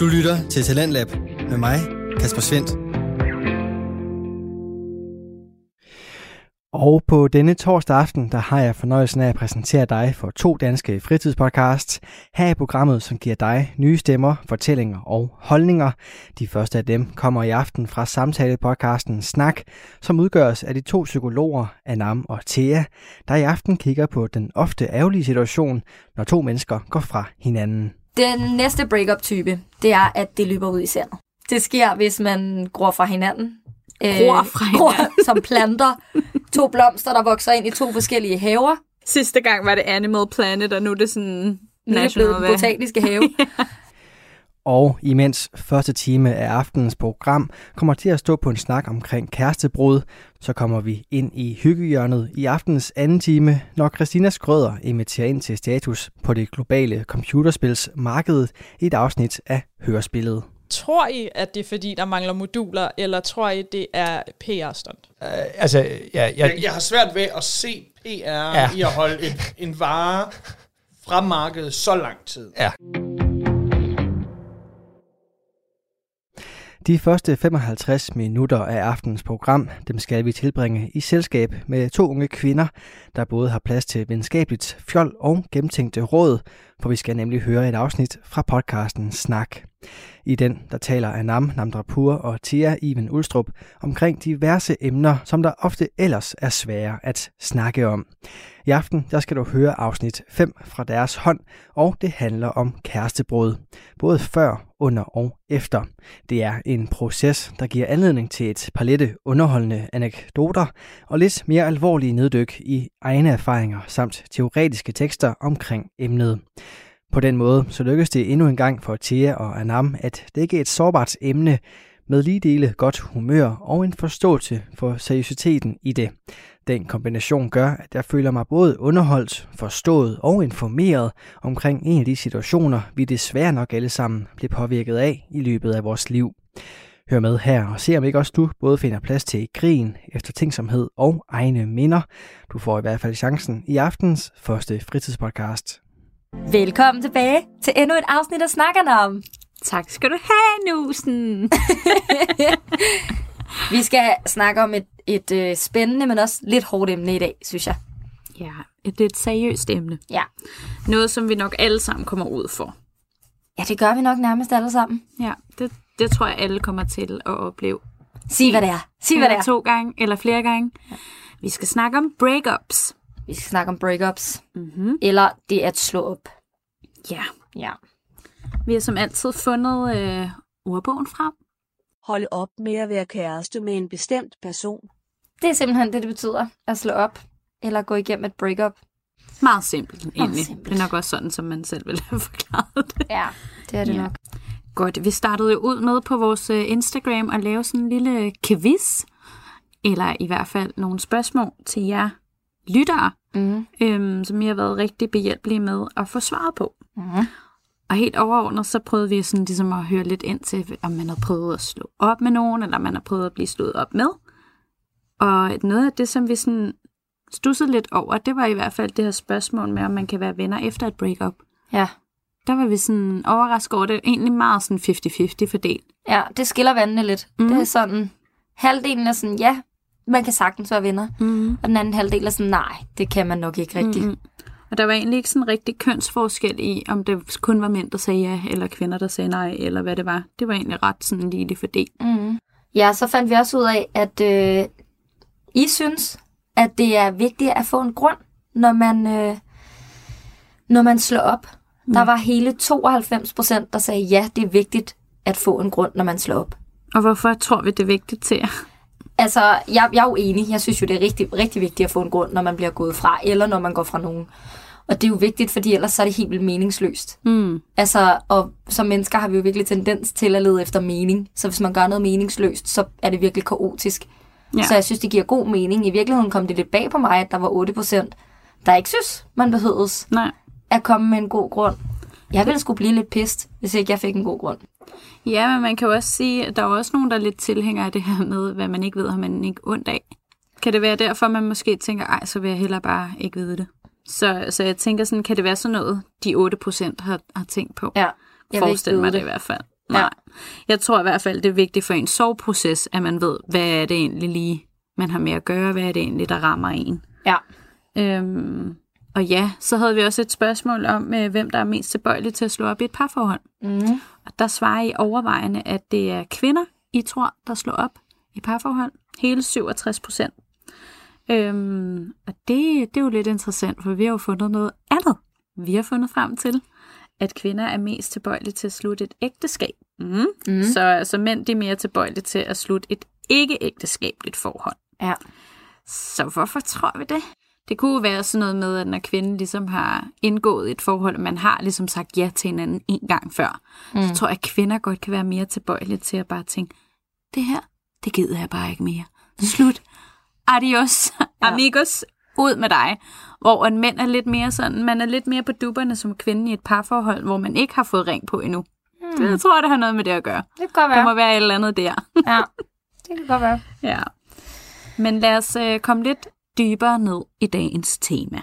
Du lytter til Talentlab med mig, Kasper Svendt. Og på denne torsdag aften, der har jeg fornøjelsen af at præsentere dig for to danske fritidspodcasts. Her i programmet, som giver dig nye stemmer, fortællinger og holdninger. De første af dem kommer i aften fra samtalepodcasten Snak, som udgøres af de to psykologer, Anam og Thea, der i aften kigger på den ofte ærgerlige situation, når to mennesker går fra hinanden. Den næste breakup-type, det er, at det løber ud i sandet. Det sker, hvis man gror fra hinanden. Gror fra hinanden. Gror som planter. To blomster, der vokser ind i to forskellige haver. Sidste gang var det Animal Planet, og nu er det sådan Nu er det National blevet den botaniske have. Og imens første time af aftenens program kommer til at stå på en snak omkring kærestebrud, så kommer vi ind i hyggehjørnet i aftenens anden time, når Christina Skrøder inviterer ind til status på det globale computerspilsmarked i et afsnit af Hørespillet. Tror I, at det er fordi, der mangler moduler, eller tror I, det er PR-stunt? Uh, altså, ja, jeg, Jeg, jeg har svært ved at se PR Ja. ja. i at holde en, en vare fra markedet så lang tid. ja. De første 55 minutter af aftens program, dem skal vi tilbringe i selskab med to unge kvinder, der både har plads til venskabeligt fjol og gennemtænkte råd, for vi skal nemlig høre et afsnit fra podcasten Snak. I den, der taler Anam Namdrapur og Thea Iven Ulstrup omkring diverse emner, som der ofte ellers er svære at snakke om. I aften, der skal du høre afsnit 5 fra deres hånd, og det handler om kærestebrud. Både før, under og efter. Det er en proces, der giver anledning til et par lette underholdende anekdoter og lidt mere alvorlige neddyk i egne erfaringer samt teoretiske tekster omkring emnet. På den måde så lykkedes det endnu en gang for Thea og Anam at dække et sårbart emne med lige dele godt humør og en forståelse for seriøsiteten i det. Den kombination gør, at jeg føler mig både underholdt, forstået og informeret omkring en af de situationer, vi desværre nok alle sammen bliver påvirket af i løbet af vores liv. Hør med her og se om ikke også du både finder plads til grin, eftertænksomhed og egne minder. Du får i hvert fald chancen i aftens første fritidspodcast. Velkommen tilbage til endnu et afsnit af Snakkerne om. Tak skal du have, Nusen. Vi skal snakke om et, et øh, spændende, men også lidt hårdt emne i dag, synes jeg. Ja, det er et seriøst emne. Ja. Noget, som vi nok alle sammen kommer ud for. Ja, det gør vi nok nærmest alle sammen. Ja, det, det tror jeg, alle kommer til at opleve. Sig, hvad det er. Sig, hvad det er. to gange, eller flere gange. Vi skal snakke om breakups. Vi skal snakke om breakups. Mm-hmm. Eller det at slå op. Ja, Ja. vi har som altid fundet øh, ordbogen frem. Holde op med at være kæreste med en bestemt person. Det er simpelthen det, det betyder at slå op. Eller gå igennem et breakup. Meget simpelt, egentlig. simpelt. Det er nok også sådan, som man selv ville have forklaret det. Ja, det er det Ja. nok. Godt, vi startede jo ud med på vores øh, Instagram at lave sådan en lille quiz, eller i hvert fald nogle spørgsmål til jer lyttere, Mm. øhm, som I har været rigtig behjælpelige med at få svaret på. Mm. Og helt overordnet, så prøvede vi sådan ligesom at høre lidt ind til, om man har prøvet at slå op med nogen, eller om man har prøvet at blive slået op med. Og noget af det, som vi sådan stussede lidt over, det var i hvert fald det her spørgsmål med, om man kan være venner efter et breakup. Ja. Der var vi sådan overrasket over det. er Egentlig meget sådan 50-50 fordelt. ja, det skiller vandene lidt. Mm. Mhm. Det er sådan, halvdelen er sådan, ja, man kan sagtens være venner. Mm. Og den anden halvdel er sådan, nej, det kan man nok ikke rigtigt. Mm-hmm. Og der var egentlig ikke sådan rigtig kønsforskel i, om det kun var mænd, der sagde ja, eller kvinder, der sagde nej, eller hvad det var. Det var egentlig ret sådan lige fordelt. Mm. Ja, så fandt vi også ud af, at øh, I synes, at det er vigtigt at få en grund, når man, øh, når man slår op. Mm. Der var hele 92 procent, der sagde, ja, det er vigtigt at få en grund, når man slår op. Og hvorfor tror vi, det er vigtigt til jer? Altså, jeg, jeg er jo enig. Jeg synes jo, det er rigtig, rigtig vigtigt at få en grund, når man bliver gået fra, eller når man går fra nogen. Og det er jo vigtigt, fordi ellers så er det helt vildt meningsløst. Mm. Altså, og som mennesker har vi jo virkelig tendens til at lede efter mening. Så hvis man gør noget meningsløst, så er det virkelig kaotisk. Ja. Så jeg synes, det giver god mening. I virkeligheden kom det lidt bag på mig, at der var 8 procent, der ikke synes, man behøves Nej. at komme med en god grund. Jeg ville skulle blive lidt pist, hvis ikke jeg fik en god grund. Ja, men man kan jo også sige, at der er også nogen, der er lidt tilhængere af det her med, hvad man ikke ved, har man ikke ondt af. Kan det være derfor, man måske tænker, ej, så vil jeg hellere bare ikke vide det? Så, så jeg tænker sådan, kan det være sådan noget, de 8% har, har tænkt på? Ja, jeg Forestil mig det. det. i hvert fald. Nej. Jeg tror i hvert fald, det er vigtigt for en soveproces, at man ved, hvad er det egentlig lige, man har med at gøre, hvad er det egentlig, der rammer en. Ja. Øhm, og ja, så havde vi også et spørgsmål om, øh, hvem der er mest tilbøjelig til at slå op i et parforhold. Mm. Og der svarer I overvejende, at det er kvinder, I tror, der slår op i parforhold. Hele 67 procent. Øhm, og det, det er jo lidt interessant, for vi har jo fundet noget andet. Vi har fundet frem til, at kvinder er mest tilbøjelige til at slutte et ægteskab. Mm. Mm. Så altså, mænd de er mere tilbøjelige til at slutte et ikke-ægteskabeligt forhold. Ja. Så hvorfor tror vi det? Det kunne være sådan noget med, at når kvinden ligesom har indgået et forhold, og man har ligesom sagt ja til hinanden en gang før, mm. så tror jeg, at kvinder godt kan være mere tilbøjelige til at bare tænke, det her, det gider jeg bare ikke mere. Slut. Adios, ja. amigos, ud med dig. Hvor en mænd er lidt mere sådan, man er lidt mere på dupperne som kvinde i et parforhold, hvor man ikke har fået ring på endnu. Mm. Det jeg tror jeg, det har noget med det at gøre. Det kan godt Der være. må være et eller andet der. Ja, det kan godt være. Ja. Men lad os øh, komme lidt dybere ned i dagens tema.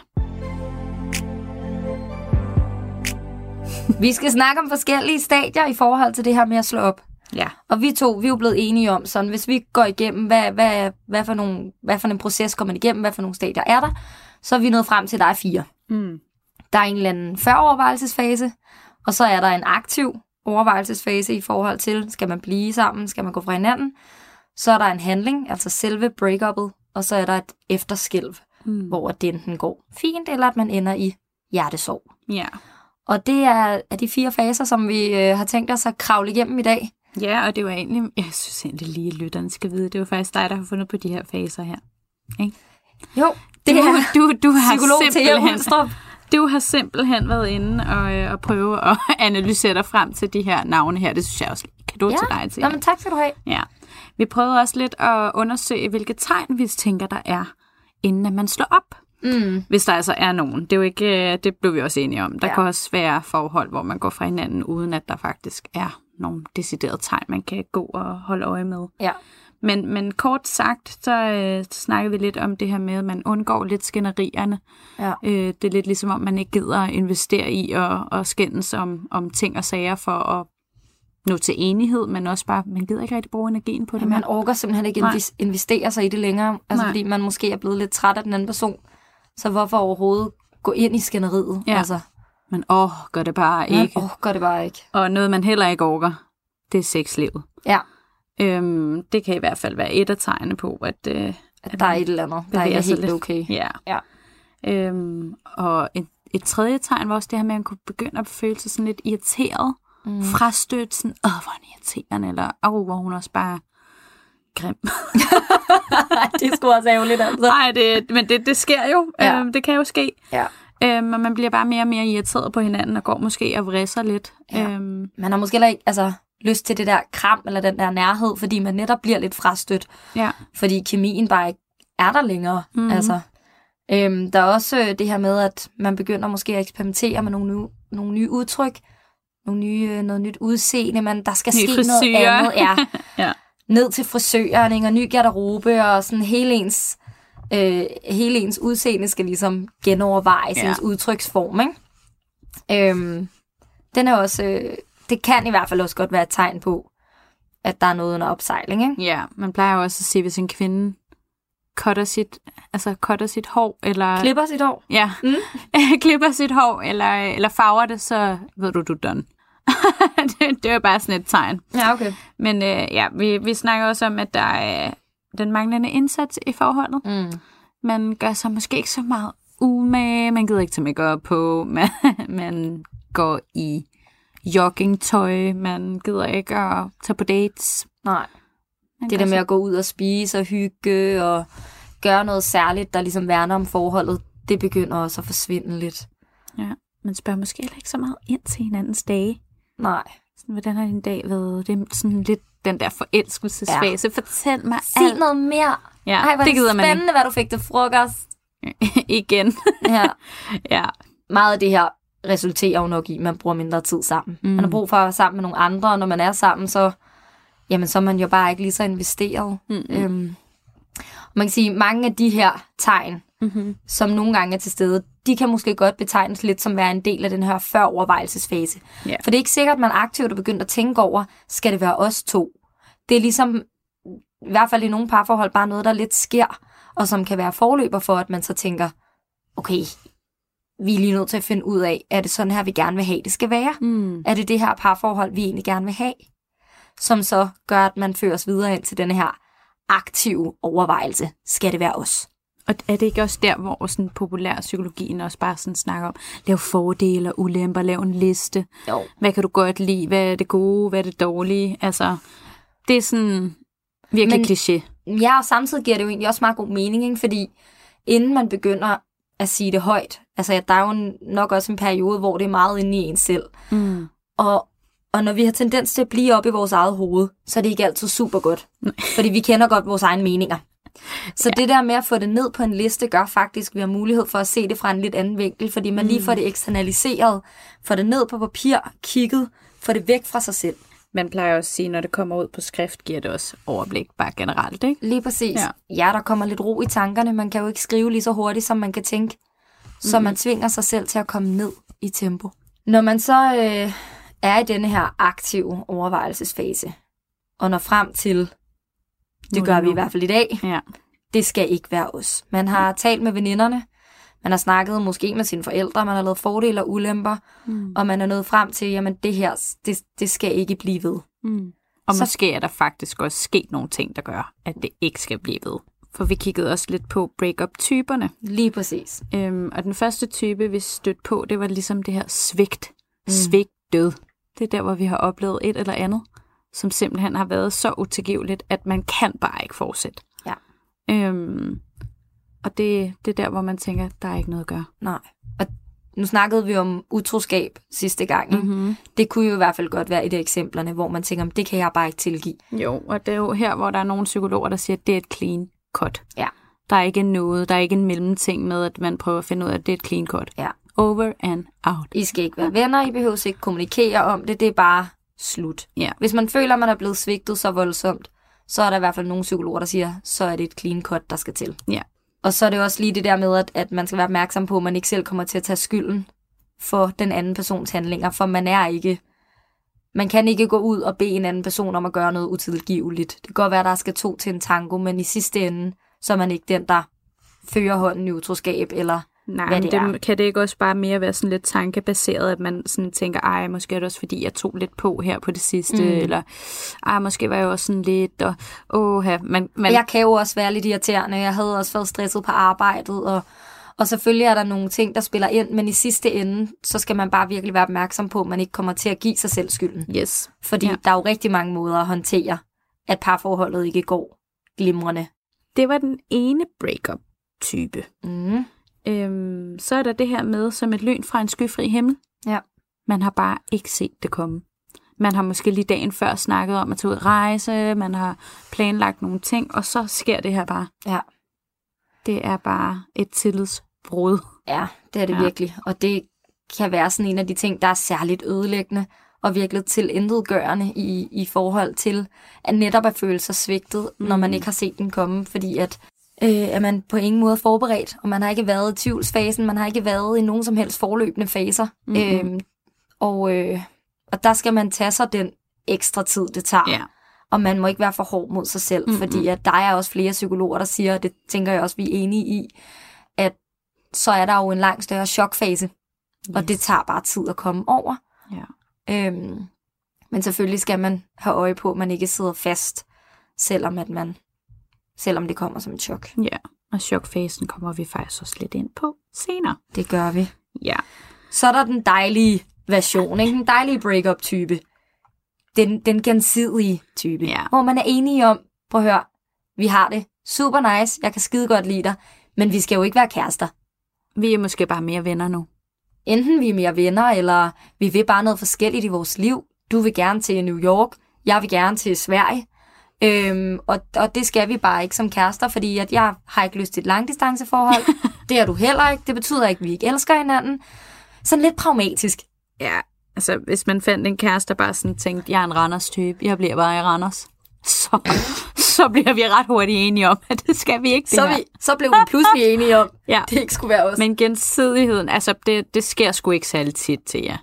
Vi skal snakke om forskellige stadier i forhold til det her med at slå op. Ja. Og vi to, vi er jo blevet enige om, sådan hvis vi går igennem, hvad, hvad, hvad, for nogle, hvad for en proces kommer man igennem, hvad for nogle stadier er der, så er vi nået frem til, at der er fire. Mm. Der er en eller anden før-overvejelsesfase, og så er der en aktiv overvejelsesfase i forhold til, skal man blive sammen, skal man gå fra hinanden. Så er der en handling, altså selve break-uppet, og så er der et efterskælv, Mm. hvor det enten går fint, eller at man ender i hjertesorg. Ja. Og det er, er de fire faser, som vi øh, har tænkt os at kravle igennem i dag. Ja, og det var egentlig, jeg synes egentlig lige, at lytterne skal vide, det var faktisk dig, der har fundet på de her faser her. Jo, det du, er du, du har psykolog til simpelthen, Ulstrup. du har simpelthen været inde og, øh, og prøve at analysere dig frem til de her navne her. Det synes jeg også kan du Ja, til dig til. Nå, men tak skal du have. Ja. Vi prøvede også lidt at undersøge, hvilke tegn vi tænker, der er, inden at man slår op. Mm. Hvis der altså er nogen. Det, er jo ikke, øh, det blev vi også enige om. Der Ja. kan også være forhold, hvor man går fra hinanden, uden at der faktisk er nogle deciderede tegn, man kan gå og holde øje med. Ja. Men, men kort sagt, så øh, snakker vi lidt om det her med, at man undgår lidt skænderierne. Ja. Øh, det er lidt ligesom om, man ikke gider at investere i og, og skændes om, om ting og sager for at nå til enighed, men også bare, man gider ikke rigtig bruge energien på det. Jamen, man orker simpelthen ikke Nej. investere sig i det længere. Altså, Nej. fordi man måske er blevet lidt træt af den anden person. Så hvorfor overhovedet gå ind i skænderiet? Ja. Altså, Men åh, gør det bare man ikke. orker det bare ikke. Og noget, man heller ikke orker, det er sexlivet. Ja, Øhm, det kan i hvert fald være et af tegnene på, at, øh, at der er et eller andet, der ikke er helt lidt. okay. Ja. Ja. Øhm, og et, et tredje tegn var også det her med, at man kunne begynde at føle sig sådan lidt irriteret, mm. frastødt, sådan, åh, hvor er irriterende, eller åh, hvor hun også bare grim. det skulle også ærgerligt, altså. Nej, det, men det, det sker jo. Ja. Øhm, det kan jo ske. Ja. Øhm, og man bliver bare mere og mere irriteret på hinanden, og går måske og vrisser lidt. Ja. Øhm, Man har måske heller ikke altså, lyst til det der kram, eller den der nærhed, fordi man netop bliver lidt frastødt. ja. fordi kemien bare ikke er der længere. Mm. Altså, øhm, der er også øh, det her med, at man begynder måske at eksperimentere med nogle nye, nogle nye udtryk, nogle nye, øh, noget nyt udseende, men der skal Ny ske frisyr. noget andet. Ja. Ja. Ned til frisøren, ikke? og ny garderobe, og sådan hele ens, øh, hele ens udseende skal ligesom genovervejes, Ja. ens udtryksform. Ikke? Øhm, den er også, øh, det kan i hvert fald også godt være et tegn på, at der er noget under opsejling. Ikke? Ja, man plejer jo også at sige, hvis en kvinde cutter sit, altså cutter sit hår, eller... Klipper sit hår. Ja, mm. klipper sit hår, eller, eller farver det, så ved du, du er done. det, det er jo bare sådan et tegn. Ja, okay. Men øh, ja, vi, vi snakker også om, at der er den manglende indsats i forholdet. Mm. Man gør sig måske ikke så meget umage, man gider ikke tage makeup på, man, man går i joggingtøj, man gider ikke at tage på dates. Nej. Man Det der med at gå ud og spise og hygge og gøre noget særligt, der ligesom værner om forholdet, det begynder også at forsvinde lidt. Ja, man spørger måske heller ikke så meget ind til hinandens dage. Nej. Sådan, hvordan har din dag været? Det er sådan lidt den der forelskelsesfase. Ja. Fortæl mig Sig alt. noget mere. Ja, Ej, hvor er det gider det man spændende, hvad du fik til frokost. ikke. Igen. Ja. ja. Meget af det her resulterer jo nok i, at man bruger mindre tid sammen. Mm. Man har brug for at være sammen med nogle andre, og når man er sammen, så, jamen, så er man jo bare ikke lige så investeret. Mm. Øhm, man kan sige, at mange af de her tegn, Mm-hmm. som nogle gange er til stede, de kan måske godt betegnes lidt som være en del af den her før-overvejelsesfase. Ja. For det er ikke sikkert, at man aktivt er begyndt at tænke over, skal det være os to? Det er ligesom, i hvert fald i nogle parforhold, bare noget, der lidt sker, og som kan være forløber for, at man så tænker, okay, vi er lige nødt til at finde ud af, er det sådan her, vi gerne vil have, det skal være? Mm. Er det det her parforhold, vi egentlig gerne vil have? Som så gør, at man føres videre ind til denne her aktive overvejelse. Skal det være os? Og er det ikke også der, hvor sådan populær psykologien også bare sådan snakker om, lav fordele og ulemper, lav en liste. Jo. Hvad kan du godt lide? Hvad er det gode? Hvad er det dårlige? Altså, det er sådan virkelig Men- kliché. Ja, og samtidig giver det jo egentlig også meget god mening, ikke? fordi inden man begynder at sige det højt, altså ja, der er jo en- nok også en periode, hvor det er meget inde i en selv. Mm. Og, og når vi har tendens til at blive op i vores eget hoved, så er det ikke altid super godt. Fordi vi kender godt vores egne meninger. Så ja. det der med at få det ned på en liste, gør faktisk, at vi har mulighed for at se det fra en lidt anden vinkel, fordi man lige får det eksternaliseret, får det ned på papir, kigget, får det væk fra sig selv. Man plejer også at sige, når det kommer ud på skrift, giver det også overblik bare generelt, ikke? Lige præcis. Ja. Ja. der kommer lidt ro i tankerne. Man kan jo ikke skrive lige så hurtigt, som man kan tænke. Så man tvinger sig selv til at komme ned i tempo. Når man så øh, er i denne her aktive overvejelsesfase, og når frem til, det gør vi i hvert fald i dag, Ja. det skal ikke være os. Man har talt med veninderne, man har snakket måske med sine forældre, man har lavet fordele og ulemper, Mm. og man er nået frem til, jamen det her, det, det skal ikke blive ved. Mm. Og så... måske er der faktisk også sket nogle ting, der gør, at det ikke skal blive ved. For vi kiggede også lidt på break-up-typerne. Lige præcis. Øhm, og den første type, vi stødte på, det var ligesom det her svigt. Mm. Svigt død. Det er der, hvor vi har oplevet et eller andet, som simpelthen har været så utilgiveligt, at man kan bare ikke fortsætte. Ja. Øhm, og det, det er der, hvor man tænker, der er ikke noget at gøre. Nej. Og nu snakkede vi om utroskab sidste gang. Mm-hmm. Det kunne jo i hvert fald godt være et af eksemplerne, hvor man tænker, "Men det kan jeg bare ikke tilgive. Jo, og det er jo her, hvor der er nogle psykologer, der siger, at det er et clean cut. Ja. Der er ikke noget, der er ikke en mellemting med, at man prøver at finde ud af, at det er et clean cut. Ja. Over and out. I skal ikke være venner, I behøver ikke kommunikere om det, det er bare slut. Ja. Hvis man føler, at man er blevet svigtet så voldsomt, så er der i hvert fald nogle psykologer, der siger, så er det et clean cut, der skal til. Ja. Og så er det også lige det der med, at, at man skal være opmærksom på, at man ikke selv kommer til at tage skylden for den anden persons handlinger, for man er ikke... Man kan ikke gå ud og bede en anden person om at gøre noget utilgiveligt. Det kan godt være, at der skal to til en tango, men i sidste ende, så er man ikke den, der fører hånden i utroskab, eller Nej, hvad men det det, er. kan det ikke også bare mere være sådan lidt tankebaseret, at man sådan tænker, ej, måske er det også fordi, jeg tog lidt på her på det sidste, Mm. eller ej, måske var jeg også sådan lidt, og åh, man, man. Jeg kan jo også være lidt irriterende. Jeg havde også været stresset på arbejdet, og, og selvfølgelig er der nogle ting, der spiller ind, men i sidste ende, så skal man bare virkelig være opmærksom på, at man ikke kommer til at give sig selv skylden. yes. Fordi ja. der er jo rigtig mange måder at håndtere, at parforholdet ikke går glimrende. Det var den ene breakup-type. Mm. Øhm, så er der det her med, som et lyn fra en skyfri himmel. Ja. Man har bare ikke set det komme. Man har måske lige dagen før snakket om at tage ud at rejse, man har planlagt nogle ting, og så sker det her bare. Ja. Det er bare et tillidsbrud. Ja, det er det Ja. virkelig. Og det kan være sådan en af de ting, der er særligt ødelæggende og virkelig til intetgørende i, i forhold til at netop at føle sig svigtet, mm. når man ikke har set den komme, fordi at øh, er man på ingen måde forberedt, og man har ikke været i tvivlsfasen, man har ikke været i nogen som helst forløbende faser. Mhm. Øhm, og, øh, og der skal man tage sig den ekstra tid, det tager. Ja. Og man må ikke være for hård mod sig selv, Mhm. mm-hmm. fordi at der er også flere psykologer, der siger, og det tænker jeg også, vi er enige i, at så er der jo en langt større chokfase, yes. og det tager bare tid at komme over. Ja. Øhm, men selvfølgelig skal man have øje på, at man ikke sidder fast, selvom, at man, selvom det kommer som et chok. Ja, og chokfasen kommer vi faktisk også lidt ind på senere. Det gør vi. Ja. Så er der den dejlige version, ikke? den dejlige breakup-type. Den, den gensidige type, Ja. hvor man er enige om, prøv at høre, vi har det super nice, jeg kan skide godt lide dig, men vi skal jo ikke være kærester. Vi er måske bare mere venner nu. Enten vi er mere venner, eller vi vil bare noget forskelligt i vores liv. Du vil gerne til New York, jeg vil gerne til Sverige. Øhm, og, og det skal vi bare ikke som kærester, fordi at jeg har ikke lyst til et langdistanceforhold. det har du heller ikke. Det betyder ikke, at vi ikke elsker hinanden. Sådan lidt pragmatisk. Ja, altså hvis man fandt en kæreste, der bare sådan tænkte, jeg er en Randers-type, jeg bliver bare i Randers, så, så bliver vi ret hurtigt enige om, at det skal vi ikke, det Så, her. vi, så blev vi pludselig enige om, Ja. det ikke skulle være os. Men gensidigheden, altså, det, det sker sgu ikke særlig tit til jer.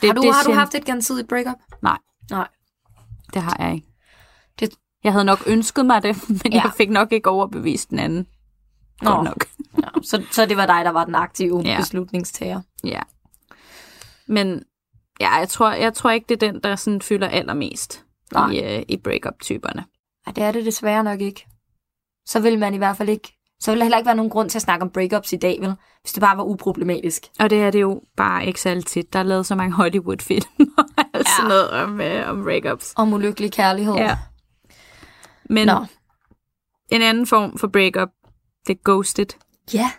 Det, har du, det har du haft et gensidigt breakup? Nej. Nej. Det har jeg ikke. Jeg havde nok ønsket mig det, men Ja. ja. jeg fik nok ikke overbevist den anden. Nå. Godt nok. Ja, så, så det var dig, der var den aktive Ja. ja. beslutningstager. Ja. Men ja, jeg tror, jeg tror ikke, det er den, der sådan fylder allermest Nej. i, uh, i breakup-typerne. Ja, det er det desværre nok ikke. Så vil man i hvert fald ikke... Så vil der heller ikke være nogen grund til at snakke om breakups i dag, vel? Hvis det bare var uproblematisk. Og det er det jo bare ikke særlig tit. Der er lavet så mange Hollywood-film og alt sådan noget om, uh, om breakups. Om ulykkelig kærlighed. Ja. Men Nå. en anden form for breakup, det er ghosted. Ja.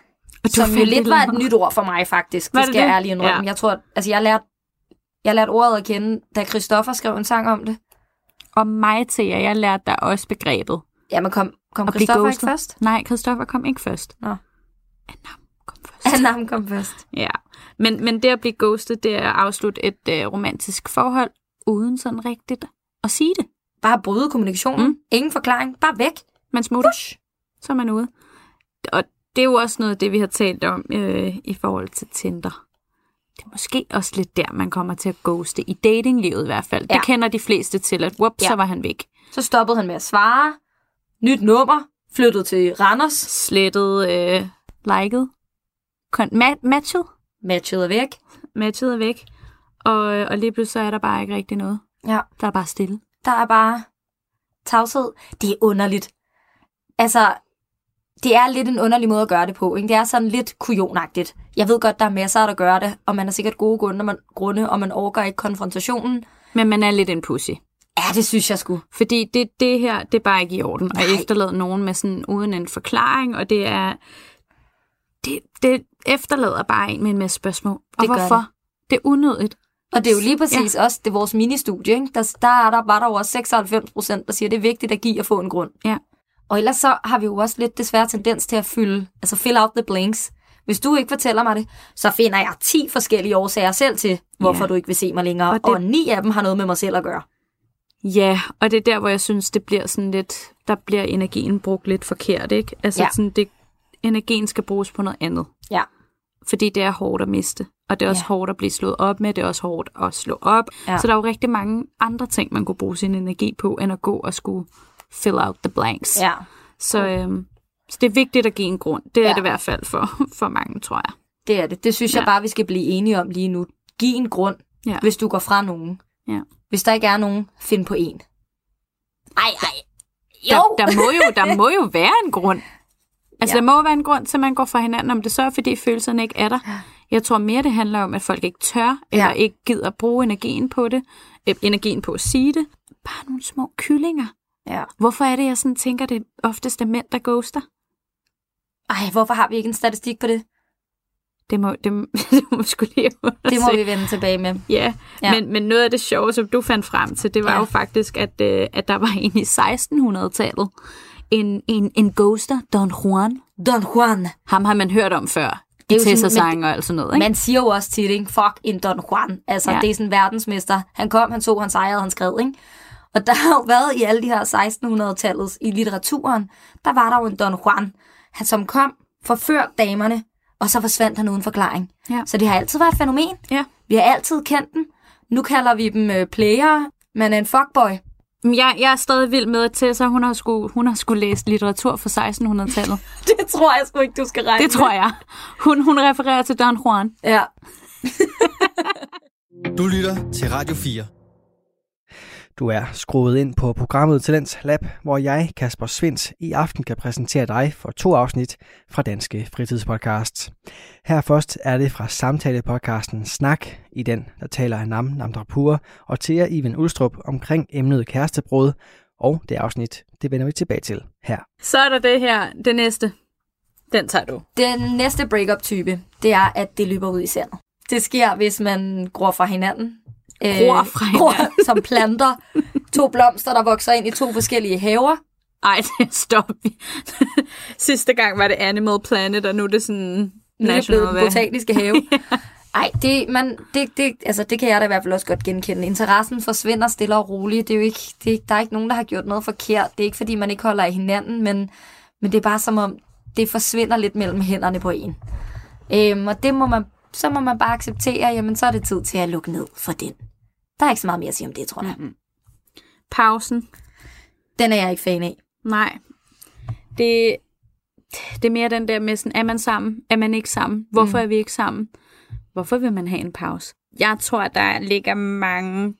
Og Som jo lidt var et nyt ord for mig, faktisk. Var det det skal jeg det? ærligt indrømme. Ja. Jeg tror, at, altså jeg lærte, jeg lærte ordet at kende, da Christoffer skrev en sang om det. Og mig til jer, jeg lærte dig også begrebet. Ja, men kom, kom Christoffer ikke ghosted. først? Nej, Christoffer kom ikke først. Nå. Anna kom først. Han ham kom først. Ja, men, men det at blive ghostet, det er at afslutte et øh, romantisk forhold, uden sådan rigtigt at sige det. Bare bryde kommunikationen. Mm. Ingen forklaring. Bare væk. Man smutter, Push. så er man ude. Og det er jo også noget af det, vi har talt om øh, i forhold til Tinder. Det er måske også lidt der, man kommer til at ghoste. I datinglivet i hvert fald. Ja. Det kender de fleste til, at whoop, ja. Så var han væk. Så stoppede han med at svare. Nyt nummer. Flyttede til Randers. Slettet, øh, liket, kon- ma- matchet, Matchet er væk. matchet er væk. Og, øh, og lige pludselig så er der bare ikke rigtig noget. Ja. Der er bare stille. Der er bare tavshed. Det er underligt. Altså, det er lidt en underlig måde at gøre det på. Ikke? Det er sådan lidt kujonagtigt. Jeg ved godt, der er masser, der gør det, og man har sikkert gode grunde, man, grunde og man overgår ikke konfrontationen. Men man er lidt en pussy. Ja, det synes jeg sgu. Fordi det, det her, det er bare ikke i orden. Og Nej. efterlade nogen med sådan uden en forklaring, og det er... Det, det efterlader bare en med en masse spørgsmål. Og Det hvorfor? det. Det er unødigt. Og det er jo lige præcis ja. også det vores ministudie. Ikke? Der, der, er der var der over 96 procent, der siger, at det er vigtigt at give og få en grund. Ja. Og ellers så har vi jo også lidt desværre tendens til at fylde, altså fill out the blanks. Hvis du ikke fortæller mig det, så finder jeg 10 forskellige årsager selv til, hvorfor Ja. du ikke vil se mig længere. Og det- og ni af dem har noget med mig selv at gøre. Ja, og det er der, hvor jeg synes, det bliver sådan lidt... Der bliver energien brugt lidt forkert, ikke? Altså Ja. sådan, det, energien skal bruges på noget andet. Ja. Fordi det er hårdt at miste. Og det er også Ja. hårdt at blive slået op med. Det er også hårdt at slå op. Ja. Så der er jo rigtig mange andre ting, man kunne bruge sin energi på, end at gå og skulle fill out the blanks. Ja. Så, øhm, så det er vigtigt at give en grund. Det er Ja. det i hvert fald for, for mange, tror jeg. Det er det. Det synes ja. Jeg bare, vi skal blive enige om lige nu. Giv en grund, Ja. hvis du går fra nogen. Ja. Hvis der ikke er nogen, find på en. Ej, ej. Der, Jo! der, må jo, der må jo være en grund. Altså, Ja. der må være en grund til, at man går fra hinanden, om det så er, fordi følelserne ikke er der. Jeg tror mere, det handler om, at folk ikke tør, eller Ja. ikke gider bruge energien på det, øh, energien på at sige det. Bare nogle små kyllinger. Ja. Hvorfor er det, jeg sådan tænker, det oftest er mænd, der ghoster? Ej, hvorfor har vi ikke en statistik på det? Det må, det, det må skulle lige Det må vi vende tilbage med. Ja, Ja. Men, men noget af det sjove, som du fandt frem til, det var ja. jo faktisk, at, øh, at der var en i 1600-tallet, en, en, en ghoster, Don Juan. Don Juan. Ham har man hørt om før. Det er jo sådan- og alt sådan noget, ikke? Man siger jo også tit, ikke? Fuck en Don Juan. Altså, ja. Det er sådan en verdensmester. Han kom, han så, han sejrede, han skrev, ikke? Og der har jo været i alle de her 1600-tallets i litteraturen, der var der jo en Don Juan, han som kom, forførte damerne, og så forsvandt han uden forklaring. Ja. Så det har altid været et fænomen. Ja. Vi har altid kendt den. Nu kalder vi dem øh, player, men en fuckboy. Jeg, jeg er stadig vild med, at Tessa, hun har skulle, hun har skulle læse litteratur fra 1600-tallet. Det tror jeg sgu ikke, du skal regne Det tror jeg. Hun, hun refererer til Don Juan. Ja. Du lytter til Radio 4. Du er skruet ind på programmet Talents Lab, hvor jeg, Kasper Svens, i aften kan præsentere dig for to afsnit fra Danske Fritidspodcasts. Her først er det fra samtalepodcasten Snak, i den der taler Nam Namdrapur og Thea Iven Ulstrup omkring emnet kærestebrud, og det afsnit, det vender vi tilbage til her. Så er der det her, det næste. Den tager du. Den næste breakup-type, det er, at det løber ud i sandet. Det sker, hvis man gror fra hinanden. Øh, Gror fra hinanden. Gror som planter. To blomster, der vokser ind i to forskellige haver. Ej, stop. Sidste gang var det Animal Planet, og nu er det sådan... Nu er det blevet den botaniske have. Ej, det, man, det, det, altså, det kan jeg da i hvert fald også godt genkende. Interessen forsvinder stille og roligt. Det er jo ikke, det er, der er ikke nogen, der har gjort noget forkert. Det er ikke, fordi man ikke holder af hinanden, men, men det er bare som om, det forsvinder lidt mellem hænderne på en. Øhm, og det må man, så må man bare acceptere, jamen så er det tid til at lukke ned for den. Der er ikke så meget mere at sige om det, tror jeg. Mm. Pausen. Den er jeg ikke fan af. Nej. Det, det er mere den der med sådan, er man sammen? Er man ikke sammen? Hvorfor mm. er vi ikke sammen? Hvorfor vil man have en pause? Jeg tror, at der ligger mange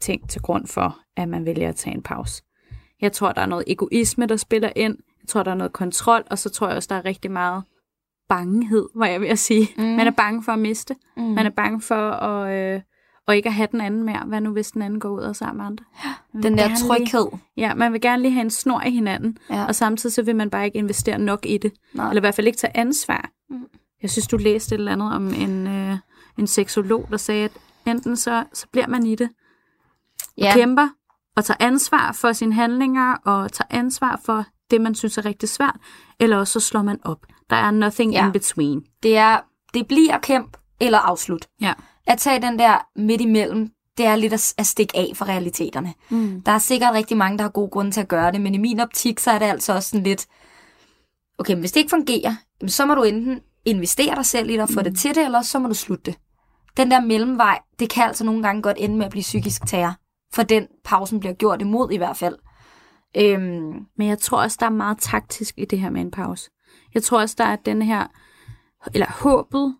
ting til grund for, at man vælger at tage en pause. Jeg tror, der er noget egoisme, der spiller ind. Jeg tror, der er noget kontrol, og så tror jeg også, der er rigtig meget bangehed, var jeg ved at sige. Mm. Man er bange for at miste. Mm. Man er bange for at, øh, og ikke at have den anden mere. Hvad nu, hvis den anden går ud og sammen med andre? Den der tryghed. Lige, ja, man vil gerne lige have en snor i hinanden, Ja. og samtidig så vil man bare ikke investere nok i det. Nej. Eller i hvert fald ikke tage ansvar. Mm. Jeg synes, du læste et eller andet om en, øh, en seksolog, der sagde, at enten så, så bliver man i det, Ja, kæmper og tager ansvar for sine handlinger, og tager ansvar for det, man synes er rigtig svært, eller også så slår man op. Der er nothing Ja. in between. det er, det bliver kæmp eller afslut. Ja. At tage den der midt imellem, det er lidt at, at stikke af for realiteterne. Mm. Der er sikkert rigtig mange, der har gode grunde til at gøre det, men i min optik, så er det altså også sådan lidt, okay, men hvis det ikke fungerer, så må du enten investere dig selv i det og få Mm. det til det, eller så må du slutte det. Den der mellemvej, det kan altså nogle gange godt ende med at blive psykisk terror, for den pausen bliver gjort imod i hvert fald. Øhm, Men jeg tror også, der er meget taktisk i det her med en pause. Jeg tror også, der er den her, eller håbet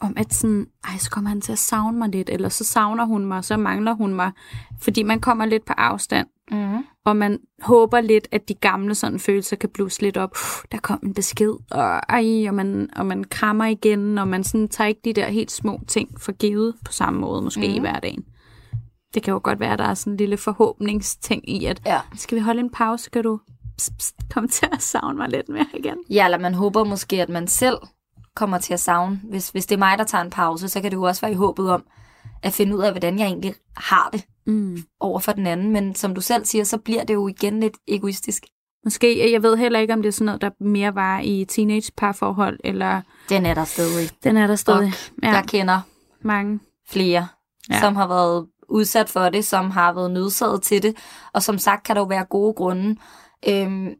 om, at sådan, ej, så kommer han til at savne mig lidt, eller så savner hun mig, så mangler hun mig, fordi man kommer lidt på afstand, mm. og man håber lidt, at de gamle sådan følelser kan blusse lidt op. Der kom en besked, og, ej, og, man, og man krammer igen, og man sådan tager ikke de der helt små ting for givet på samme måde, måske mm. i Mhm. hverdagen. Det kan jo godt være, at der er sådan en lille forhåbningsting i, at Ja. skal vi holde en pause, kan du pst, pst, komme til at savne mig lidt mere igen. Ja, eller man håber måske, at man selv kommer til at savne. Hvis, hvis det er mig, der tager en pause, så kan det jo også være i håbet om at finde ud af, hvordan jeg egentlig har det Mm. over for den anden. Men som du selv siger, så bliver det jo igen lidt egoistisk. Måske, jeg ved heller ikke, om det er sådan noget, der mere var i teenage-parforhold, eller Den er der stadig. den er der stadig. Ja. Jeg kender mange. flere, Ja. ja. som har været udsat for det, som har været nødsaget til det. Og som sagt kan der jo være gode grunde. Øhm,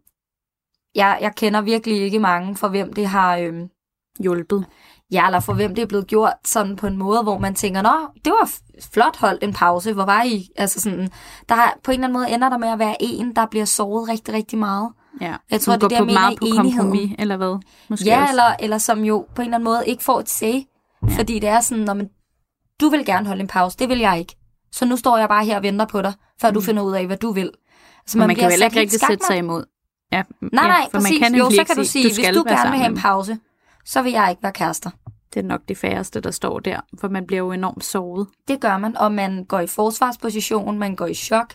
jeg, jeg kender virkelig ikke mange, for hvem det har... Øhm, Hjulpet. Ja, eller for hvem det er blevet gjort sådan på en måde, hvor man tænker, nå, det var flot holdt en pause, hvor var I? Altså sådan, der er, på en eller anden måde ender der med at være en, der bliver såret rigtig, rigtig meget. Ja. Jeg tror, det er på jeg mener meget på enigheden. kompromis, eller hvad? Måske ja, også. eller, eller som jo på en eller anden måde ikke får et say, ja. fordi det er sådan, når man, du vil gerne holde en pause, det vil jeg ikke. Så nu står jeg bare her og venter på dig, før mm. du finder ud af, hvad du vil. Altså, man, man kan jo heller ikke rigtig sætte sig imod. Ja, Nej, ja, nej, for præcis. Man kan jo, så kan du sige, du hvis du gerne vil have en pause, så vil jeg ikke være kærester. Det er nok de færreste, der står der, for man bliver jo enormt såret. Det gør man, og man går i forsvarsposition, man går i chok.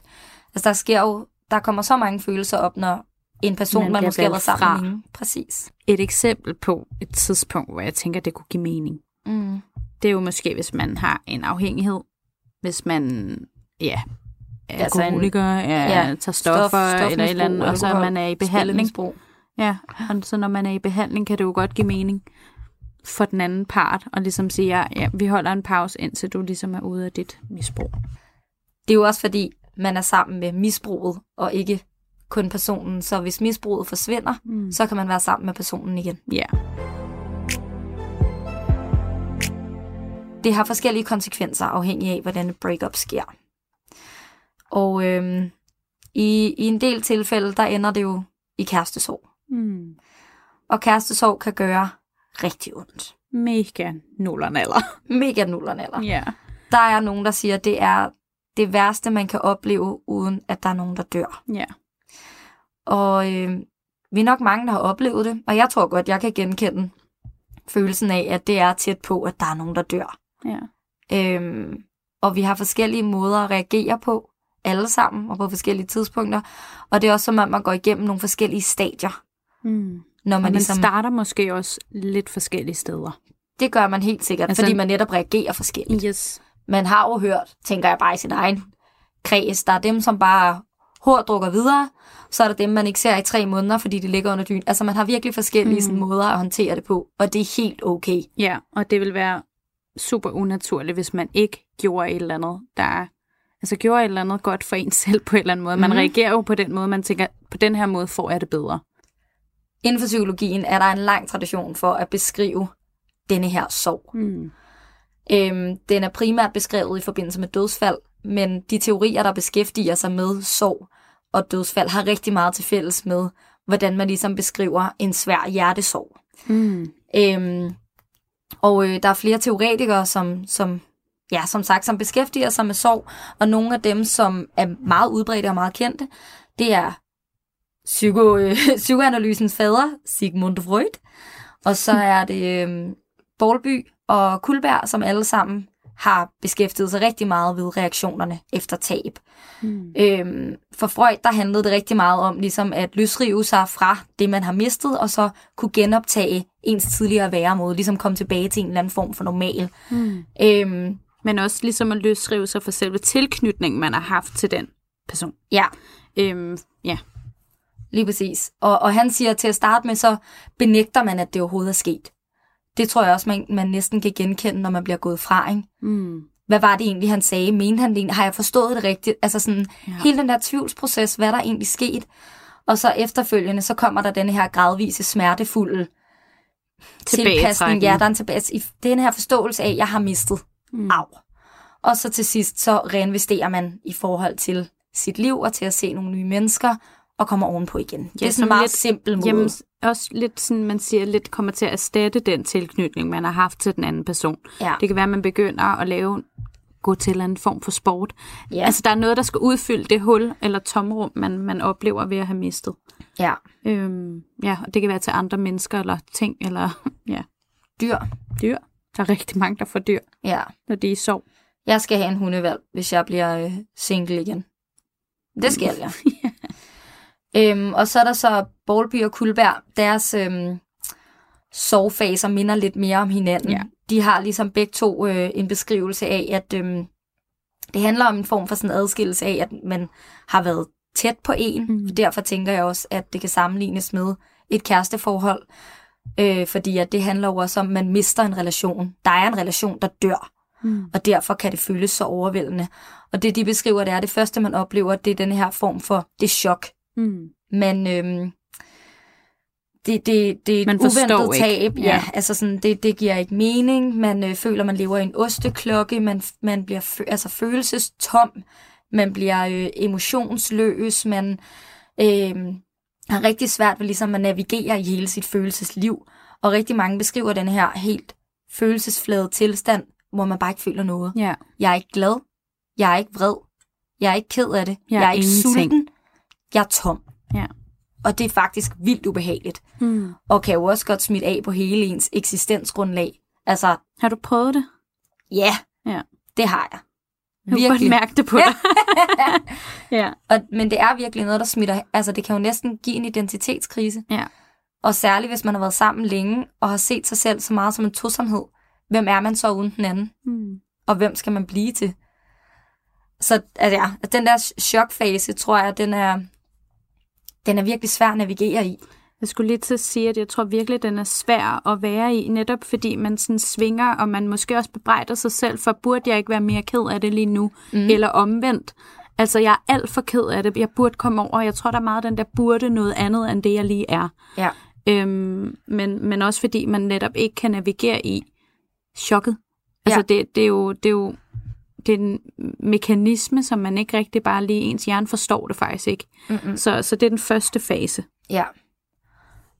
Altså, der sker jo, der kommer så mange følelser op, når en person, Man man, måske har været sammen med. Præcis. Et eksempel på et tidspunkt, hvor jeg tænker, det kunne give mening. Mm. Det er jo måske, hvis man har en afhængighed. Hvis man, ja, er Altså en- alkoholiker, ja, ja, tager stoffer stof- eller et eller andet, og så alkohol, man er i behandling. Ja, og så når man er i behandling, kan det jo godt give mening for den anden part, og ligesom sige, ja, ja, vi holder en pause, indtil du ligesom er ude af dit misbrug. Det er jo også fordi, man er sammen med misbruget, og ikke kun personen. Så hvis misbruget forsvinder, Mm. så kan man være sammen med personen igen. Ja. Det har forskellige konsekvenser, afhængig af, hvordan et breakup sker. Og øhm, i, i en del tilfælde, der ender det jo i kærestesorg. Mm. Og kærestesorg kan gøre rigtig ondt. Mega nullernaller. Mega nullernaller. Ja. Der er nogen, der siger, at det er det værste, man kan opleve, uden at der er nogen, der dør. Ja. Og øh, vi er nok mange, der har oplevet det, og jeg tror godt, jeg kan genkende følelsen af, at det er tæt på, at der er nogen, der dør. Ja. Øhm, og vi har forskellige måder at reagere på, alle sammen, og på forskellige tidspunkter. Og det er også som om, man går igennem nogle forskellige stadier, Mm. når Og man, man ligesom... starter måske også lidt forskellige steder. Det gør man helt sikkert, Altså- fordi man netop reagerer forskelligt. Yes. Man har jo hørt, tænker jeg bare i sin egen kreds, der er dem, som bare hårdt drukker videre, så er der dem, man ikke ser i tre måneder, fordi de ligger under dyn. Altså man har virkelig forskellige mm. sådan, måder at håndtere det på, og det er helt okay. Ja, og det vil være super unaturligt, hvis man ikke gjorde et eller andet, der altså gjorde et eller andet godt for en selv på en eller anden måde. Man Mhm. reagerer jo på den måde, man tænker, på den her måde får jeg det bedre. Inden for psykologien er der en lang tradition for at beskrive denne her sorg. Mm. Øhm, den er primært beskrevet i forbindelse med dødsfald, men de teorier, der beskæftiger sig med sorg og dødsfald, har rigtig meget til fælles med, hvordan man ligesom beskriver en svær hjertesorg. Mm. Øhm, og øh, der er flere teoretikere, som, som, ja, som sagt, som beskæftiger sig med sorg, og nogle af dem, som er meget udbredte og meget kendte, det er psyko, øh, psykoanalysens fader, Sigmund Freud, og så er det øh, Bowlby og Kulberg, som alle sammen har beskæftiget sig rigtig meget ved reaktionerne efter tab. Mm. Øhm, for Freud, der handlede det rigtig meget om ligesom at løsrive sig fra det, man har mistet, og så kunne genoptage ens tidligere væremåde, ligesom komme tilbage til en eller anden form for normal. Mm. Øhm, Men også ligesom at løsrive sig for selve tilknytningen, man har haft til den person. ja, Øhm, ja. lige præcis. Og, og han siger til at starte med, så benægter man, at det overhovedet er sket. Det tror jeg også, man, man næsten kan genkende, når man bliver gået fra, ikke? Mm. hvad var det egentlig, han sagde? Mente han det egentlig? Har jeg forstået det rigtigt? Altså sådan, Ja. hele den der tvivlsproces, hvad der egentlig sket. Og så efterfølgende, så kommer der den her gradvise, smertefulde tilpasning. Ja, der er en tilbage. Den her forståelse af, at jeg har mistet. Mm. Au. Og så til sidst, så reinvesterer man i forhold til sit liv, og til at se nogle nye mennesker, og kommer ovenpå igen. det er sådan en meget lidt- simpel måde. Jamen, også lidt sådan, man siger, lidt kommer til at erstatte den tilknytning, man har haft til den anden person. ja. Det kan være, at man begynder at lave gå til en form for sport. Ja. Altså, der er noget, der skal udfylde det hul eller tomrum, man, man oplever ved at have mistet. ja. Øhm, ja, og det kan være til andre mennesker eller ting, eller ja, Dyr. dyr. Der er rigtig mange, der får dyr, Ja. når de er i sorg. Jeg skal have en hundevalg, hvis jeg bliver øh, single igen. Det skal jeg. øhm, og så er der så Bowlby og Kulberg. Deres øhm, sovefaser minder lidt mere om hinanden. Ja. De har ligesom begge to øh, en beskrivelse af, at øhm, det handler om en form for sådan en adskillelse af, at man har været tæt på en. Mm. Derfor tænker jeg også, at det kan sammenlignes med et kæresteforhold. Øh, fordi at det handler jo også om, at man mister en relation. Der er en relation, der dør Mm. og derfor kan det føles så overvældende. Og det, de beskriver, det er det første, man oplever, det er den her form for det chok. Mm. Men øhm, det, det, det er et Man forstår uventet ikke. tab. Ja. Ja. ja, altså sådan, det, det giver ikke mening. Man øh, føler, man lever i en osteklokke. Man, man bliver fø- altså følelsestom. Man bliver øh, emotionsløs. Man øh, har rigtig svært ved ligesom at navigere i hele sit følelsesliv. Og rigtig mange beskriver den her helt følelsesflade tilstand, hvor man bare ikke føler noget. Ja. Jeg er ikke glad. Jeg er ikke vred. Jeg er ikke ked af det. Jeg Jeg er er ikke ingenting. sulten. Jeg er tom. Ja. Og det er faktisk vildt ubehageligt. Mm. Og kan jo også godt smitte af på hele ens eksistensgrundlag. Altså, Har du prøvet det? ja, Ja. det har jeg. Jeg kan godt mærke det på dig. ja. Og, men det er virkelig noget, der smitter. Altså, det kan jo næsten give en identitetskrise. Ja. Og særligt, hvis man har været sammen længe, og har set sig selv så meget som en tosomhed. Hvem er man så uden den anden? Mm. og hvem skal man blive til? Så altså, ja, den der chokfase, tror jeg, den er, den er virkelig svær at navigere i. Jeg skulle lige til at sige, at jeg tror virkelig, den er svær at være i, netop fordi man sådan svinger, og man måske også bebrejder sig selv, for burde jeg ikke være mere ked af det lige nu, mm. eller omvendt. Altså, jeg er alt for ked af det. Jeg burde komme over. Jeg tror, der er meget den der burde noget andet, end det, jeg lige er. Ja. Øhm, men, men også fordi man netop ikke kan navigere i chokket. Altså, Ja. det, det, er jo, det er jo det er en mekanisme, som man ikke rigtig bare lige, ens hjerne forstår det faktisk ikke. Mm-mm. Så, så det er den første fase. Ja.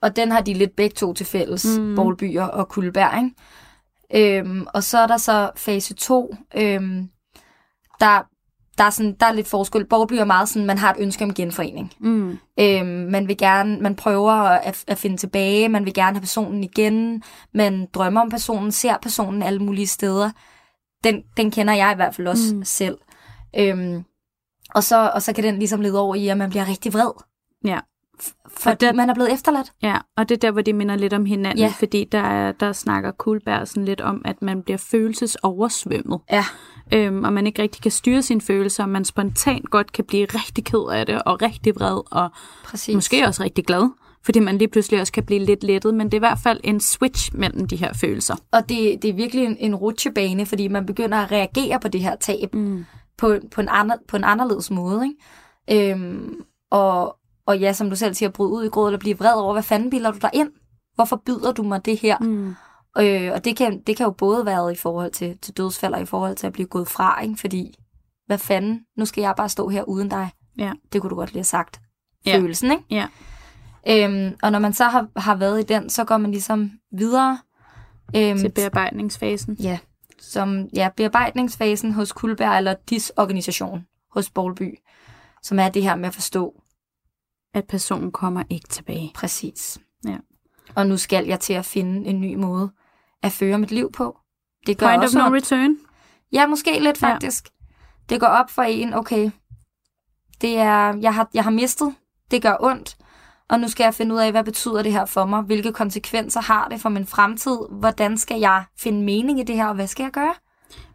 Og den har de lidt begge to til fælles, Mm. Bolbyer og Kuldberg, ikke? Øhm, og så er der så fase 2, øhm, der, der, er sådan, der er lidt forskel. Bolby er meget sådan, man har et ønske om genforening. Mm. Øhm, man vil gerne, man prøver at, at finde tilbage, man vil gerne have personen igen, man drømmer om personen, ser personen alle mulige steder. Den, den kender jeg i hvert fald også mm. selv. Øhm, og, så, og så kan den ligesom lede over i, at man bliver rigtig vred. Ja. Fordi der- man er blevet efterladt. Ja, og det er der, hvor de minder lidt om hinanden, Ja. fordi der, er- der snakker Kuhlberg sådan lidt om, at man bliver følelsesoversvømmet, Ja. øhm, og man ikke rigtig kan styre sine følelser, og man spontant godt kan blive rigtig ked af det, og rigtig vred, og Præcis. måske også rigtig glad, fordi man lige pludselig også kan blive lidt lettet, men det er i hvert fald en switch mellem de her følelser. Og det, det er virkelig en, en rutsjebane, fordi man begynder at reagere på det her tab Mm. på, på, en, andre, på en anderledes måde. Ikke? Øhm, og, og ja, som du selv siger, bryde ud i gråd eller blive vred over, hvad fanden bilder du dig ind? Hvorfor byder du mig det her? Mm. Øh, og det kan, det kan jo både være i forhold til, til dødsfald og i forhold til at blive gået fra, ikke? fordi hvad fanden, nu skal jeg bare stå her uden dig. Ja. Det kunne du godt lige have sagt. Ja. Følelsen, ikke? Ja. Øhm, og når man så har, har været i den, så går man ligesom videre. Øhm, Til bearbejdningsfasen. Ja, som ja, bearbejdningsfasen hos Kulberg, eller disorganisation hos Bolby, som er det her med at forstå At personen kommer ikke tilbage. præcis. Ja. Og nu skal jeg til at finde en ny måde at føre mit liv på. Det gør Point of også no ondt. return. Ja, måske lidt Ja. faktisk. Det går op for en, okay, det er, jeg, har, jeg har mistet, det gør ondt, og nu skal jeg finde ud af, hvad betyder det her for mig? Hvilke konsekvenser har det for min fremtid? Hvordan skal jeg finde mening i det her, og hvad skal jeg gøre?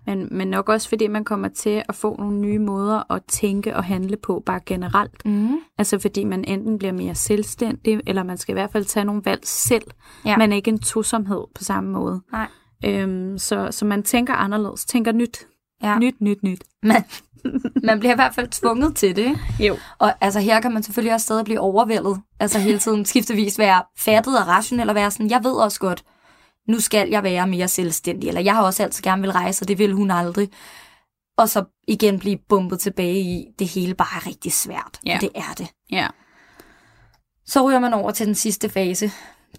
Men, men nok også fordi man kommer til at få nogle nye måder at tænke og handle på, bare generelt. Mm. Altså fordi man enten bliver mere selvstændig, eller man skal i hvert fald tage nogle valg selv, Ja. men ikke en tosomhed på samme måde. Nej. Øhm, så, så man tænker anderledes, tænker nyt. Ja. Nyt, nyt, nyt. Man, man bliver i hvert fald tvunget til det. Jo. Og altså, her kan man selvfølgelig også stadig blive overvældet. Altså hele tiden skiftevis være fattet og rationel og være sådan, jeg ved også godt, nu skal jeg være mere selvstændig. Eller jeg har også altid gerne vil rejse, og det vil hun aldrig. Og så igen blive bumpet tilbage i, det hele bare er rigtig svært. Og det er det. Ja. Så ryger man over til den sidste fase.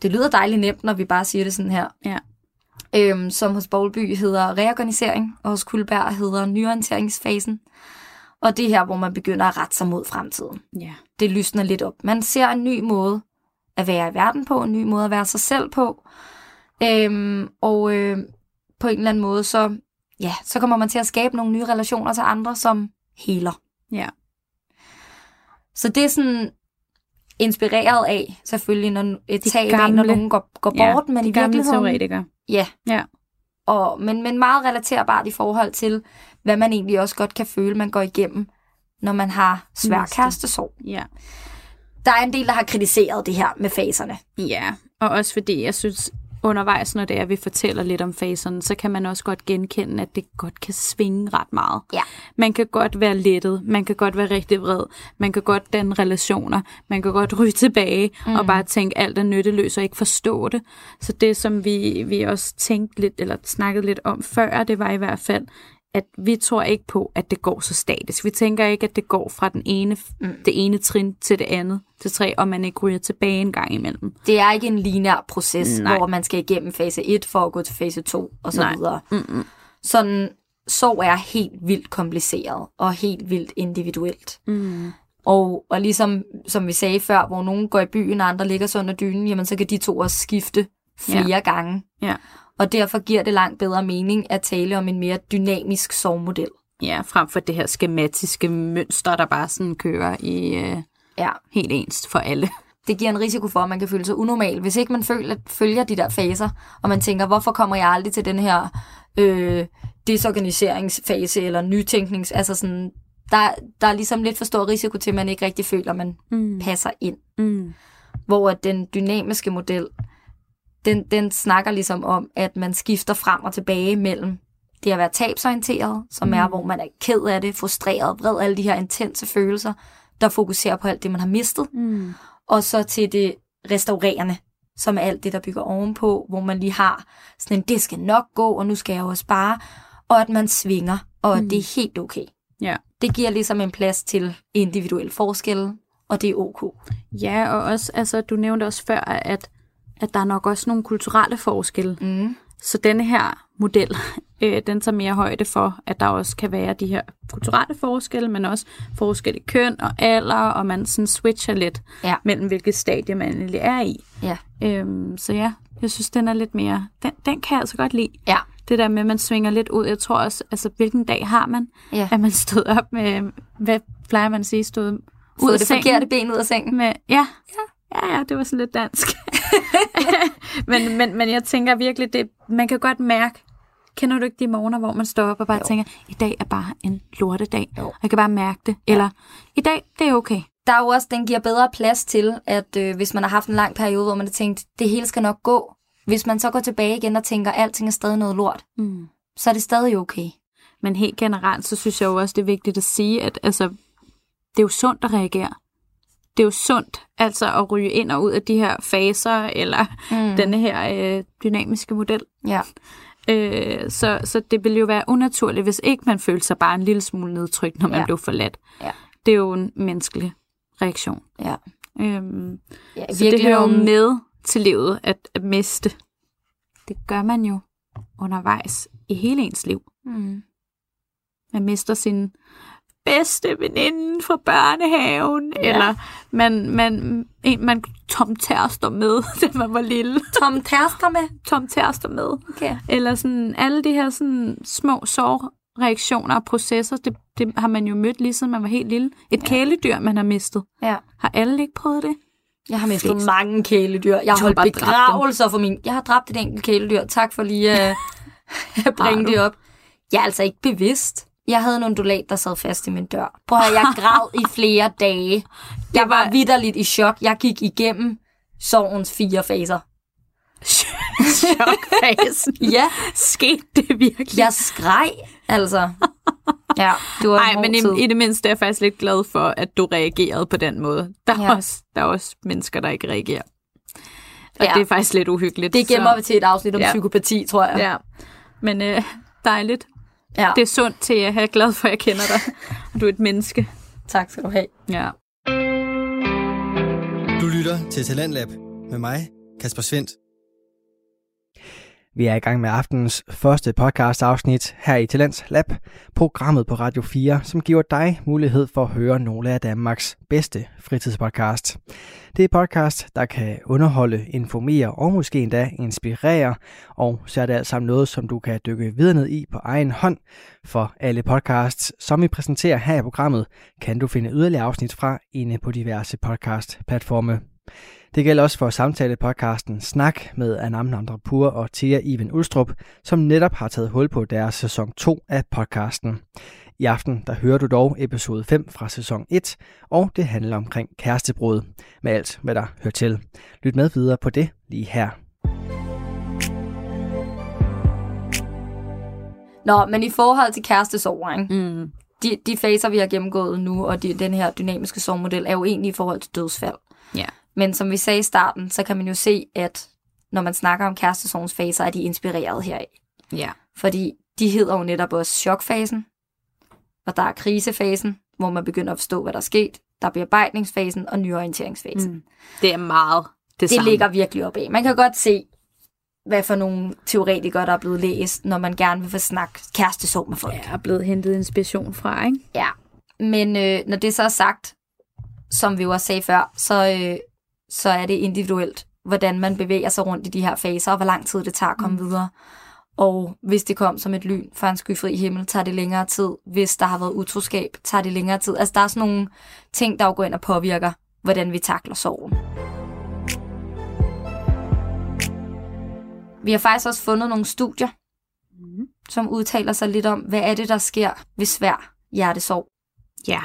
Det lyder dejligt nemt, når vi bare siger det sådan her. Ja. Øhm, som hos Bolby hedder reorganisering, og hos Kulberg hedder nyorienteringsfasen. Og det er her, hvor man begynder at rette sig mod fremtiden. Ja. Det lysner lidt op. Man ser en ny måde at være i verden på, en ny måde at være sig selv på. Øhm, og øh, på en eller anden måde, så, ja, så kommer man til at skabe nogle nye relationer til andre, som heler. Ja. Så det er sådan inspireret af, selvfølgelig, når et De tab af, gamle- når nogen går, går ja. bort, men De i gamle teoretikere. Ja. Ja. Og, men, men meget relaterbart i forhold til, hvad man egentlig også godt kan føle, man går igennem, når man har svær kærestesorg. Ja. Der er en del, der har kritiseret det her med faserne. Ja, og også fordi jeg synes undervejs, når det er, at vi fortæller lidt om faserne, så kan man også godt genkende, at det godt kan svinge ret meget. Ja. Man kan godt være lettet, man kan godt være rigtig vred, man kan godt danne relationer, man kan godt ryge tilbage mm. og bare tænke, alt er nytteløst og ikke forstå det. Så det, som vi, vi også tænkte lidt, eller snakkede lidt om før, det var i hvert fald, at vi tror ikke på, at det går så statisk. Vi tænker ikke, at det går fra den ene, mm. det ene trin til det andet, til tre, og man ikke ryger tilbage en gang imellem. Det er ikke en lineær proces, Nej. hvor man skal igennem fase 1 for at gå til fase 2 og så Nej. videre. Mm-mm. Sådan, sorg er helt vildt kompliceret og helt vildt individuelt. Mm. Og, og ligesom som vi sagde før, hvor nogen går i byen, og andre ligger så under dynen, jamen så kan de to også skifte flere ja. gange. Ja. Og derfor giver det langt bedre mening at tale om en mere dynamisk sorgmodel. Ja, frem for det her skematiske mønster, der bare sådan kører i øh, Ja. helt ens for alle. Det giver en risiko for, at man kan føle sig unormal, hvis ikke man føler, følger de der faser, og man tænker, hvorfor kommer jeg aldrig til den her øh, desorganiseringsfase eller nytænknings... Altså sådan, der, der er ligesom lidt for stor risiko til, at man ikke rigtig føler, at man Mm. passer ind. Mm. Hvor at den dynamiske model, den, den snakker ligesom om, at man skifter frem og tilbage mellem det at være tabsorienteret, som mm. er, hvor man er ked af det, frustreret, vred, alle de her intense følelser, der fokuserer på alt det, man har mistet, Mm. og så til det restaurerende, som er alt det, der bygger ovenpå, hvor man lige har sådan en, det skal nok gå, og nu skal jeg også spare, og at man svinger, og at Mm. det er helt okay. Ja. Det giver ligesom en plads til individuelle forskelle, og det er ok. Ja, og også, altså, du nævnte også før, at, at der er nok også nogle kulturelle forskelle. Mm. Så denne her model, øh, den tager mere højde for, at der også kan være de her kulturelle forskelle, men også forskel i køn og alder, og man sådan switcher lidt Ja. mellem, hvilket stadie man egentlig er i. Ja. Øhm, så ja, jeg synes, den er lidt mere... Den, den kan jeg altså godt lide. Ja. Det der med, at man svinger lidt ud. Jeg tror også, altså, hvilken dag har man? Ja. At man stod op med... Hvad plejer man at sige? Stod ud af det sengen forkerte ben ud af sengen. med... Ja. Ja, ja, det var sådan lidt dansk. men, men, men jeg tænker virkelig, det, man kan godt mærke, kender du ikke de morgener, hvor man står op og bare jo. tænker, i dag er bare en lortedag. Jo. Og jeg kan bare mærke det. Eller, i dag, det er okay. der er jo også, den giver bedre plads til, at øh, hvis man har haft en lang periode, hvor man har tænkt, det hele skal nok gå. Hvis man så går tilbage igen og tænker, alting er stadig noget lort, Mm. så er det stadig okay. Men helt generelt, så synes jeg jo også, det er vigtigt at sige, at altså, det er jo sundt at reagere. Det er jo sundt altså at ryge ind og ud af de her faser, eller mm. denne her øh, dynamiske model. Ja. Øh, så, så det ville jo være unaturligt, hvis ikke man følte sig bare en lille smule nedtrykt, når man Ja. blev forladt. Ja. Det er jo en menneskelig reaktion. Ja. Øhm, ja så det hører jo med til livet at, at miste. Det gør man jo undervejs i hele ens liv. Mm. Man mister sin bedste veninde fra børnehaven, ja. eller man, man, en, man Tom Terster med, da man var lille. Tom Terster med. Tom Terster med. Okay. Eller sådan alle de her sådan små sorgreaktioner og processer, det, det har man jo mødt lige siden man var helt lille. Et ja. kæledyr, man har mistet. Ja. Har alle ikke prøvet det? Jeg har mistet mange kæledyr. Jeg har holdt begravelser for min... Jeg har dræbt et enkelt kæledyr. Tak for lige uh, at bringe det op. Jeg er altså ikke bevidst. Jeg havde en undulat, der sad fast i min dør. Prøv at høre, jeg græd i flere dage. Jeg var vidderligt i chok. Jeg gik igennem sorgens fire faser. Chokfasen. Ja, Skete det virkelig? jeg skreg, altså. Ja, det var hård men i, i det mindste er jeg faktisk lidt glad for, at du reagerede på den måde. Der er, Ja. også, der er også mennesker, der ikke reagerer. Og Ja. det er faktisk lidt uhyggeligt. Det gemmer vi til et afsnit om Ja. psykopati, tror jeg. Ja, men øh, dejligt. Ja. Det er sundt til at have glad for, at jeg kender dig. Og du er et menneske. Tak skal du have. Ja. Du lytter til Talentlab med mig, Kasper Svendt. Vi er i gang med aftenens første podcast afsnit her i Talents Lab, programmet på Radio 4, som giver dig mulighed for at høre nogle af Danmarks bedste fritidspodcast. Det er podcast, der kan underholde, informere og måske endda inspirere, og så er det alt sammen noget, som du kan dykke videre ned i på egen hånd. For alle podcasts, som vi præsenterer her i programmet, kan du finde yderligere afsnit fra inde på diverse podcast-platforme. Det gælder også for samtale-podcasten Snak med Anam Nandrapur og Thea Iven Ulstrup, som netop har taget hul på deres sæson 2 af podcasten. I aften der hører du dog episode 5 fra sæson 1, og det handler omkring kærestebrud, med alt hvad der hører til. Lyt med videre på det lige her. Nå, men i forhold til kærestesorger, ikke? Mm. de, de faser, vi har gennemgået nu, og de, den her dynamiske sorgmodel, er jo egentlig i forhold til dødsfald. Ja. Men som vi sagde i starten, så kan man jo se, at når man snakker om kærestesorgens faser, er de inspireret heraf. Ja. Fordi de hedder jo netop også chokfasen, og der er krisefasen, hvor man begynder at forstå, hvad der er sket. Der er bearbejdningsfasen og nyorienteringsfasen. Mm. Det er meget det, Det samme. ligger virkelig op af. Man kan godt se, hvad for nogle teoretikere, der er blevet læst, når man gerne vil få snak kærestesorg med folk. Jeg er blevet hentet inspiration fra, ikke? Ja, men øh, når det så er sagt, som vi jo også sagde før, så, øh, så er det individuelt, hvordan man bevæger sig rundt i de her faser, og hvor lang tid det tager at komme mm. videre. Og hvis det kom som et lyn fra en skyfri himmel, tager det længere tid. Hvis der har været utroskab, tager det længere tid. Altså der er sådan nogle ting, der jo går ind og påvirker, hvordan vi takler sorgen. Vi har faktisk også fundet nogle studier, mm. som udtaler sig lidt om, hvad er det, der sker ved svær hjertesorg. Ja,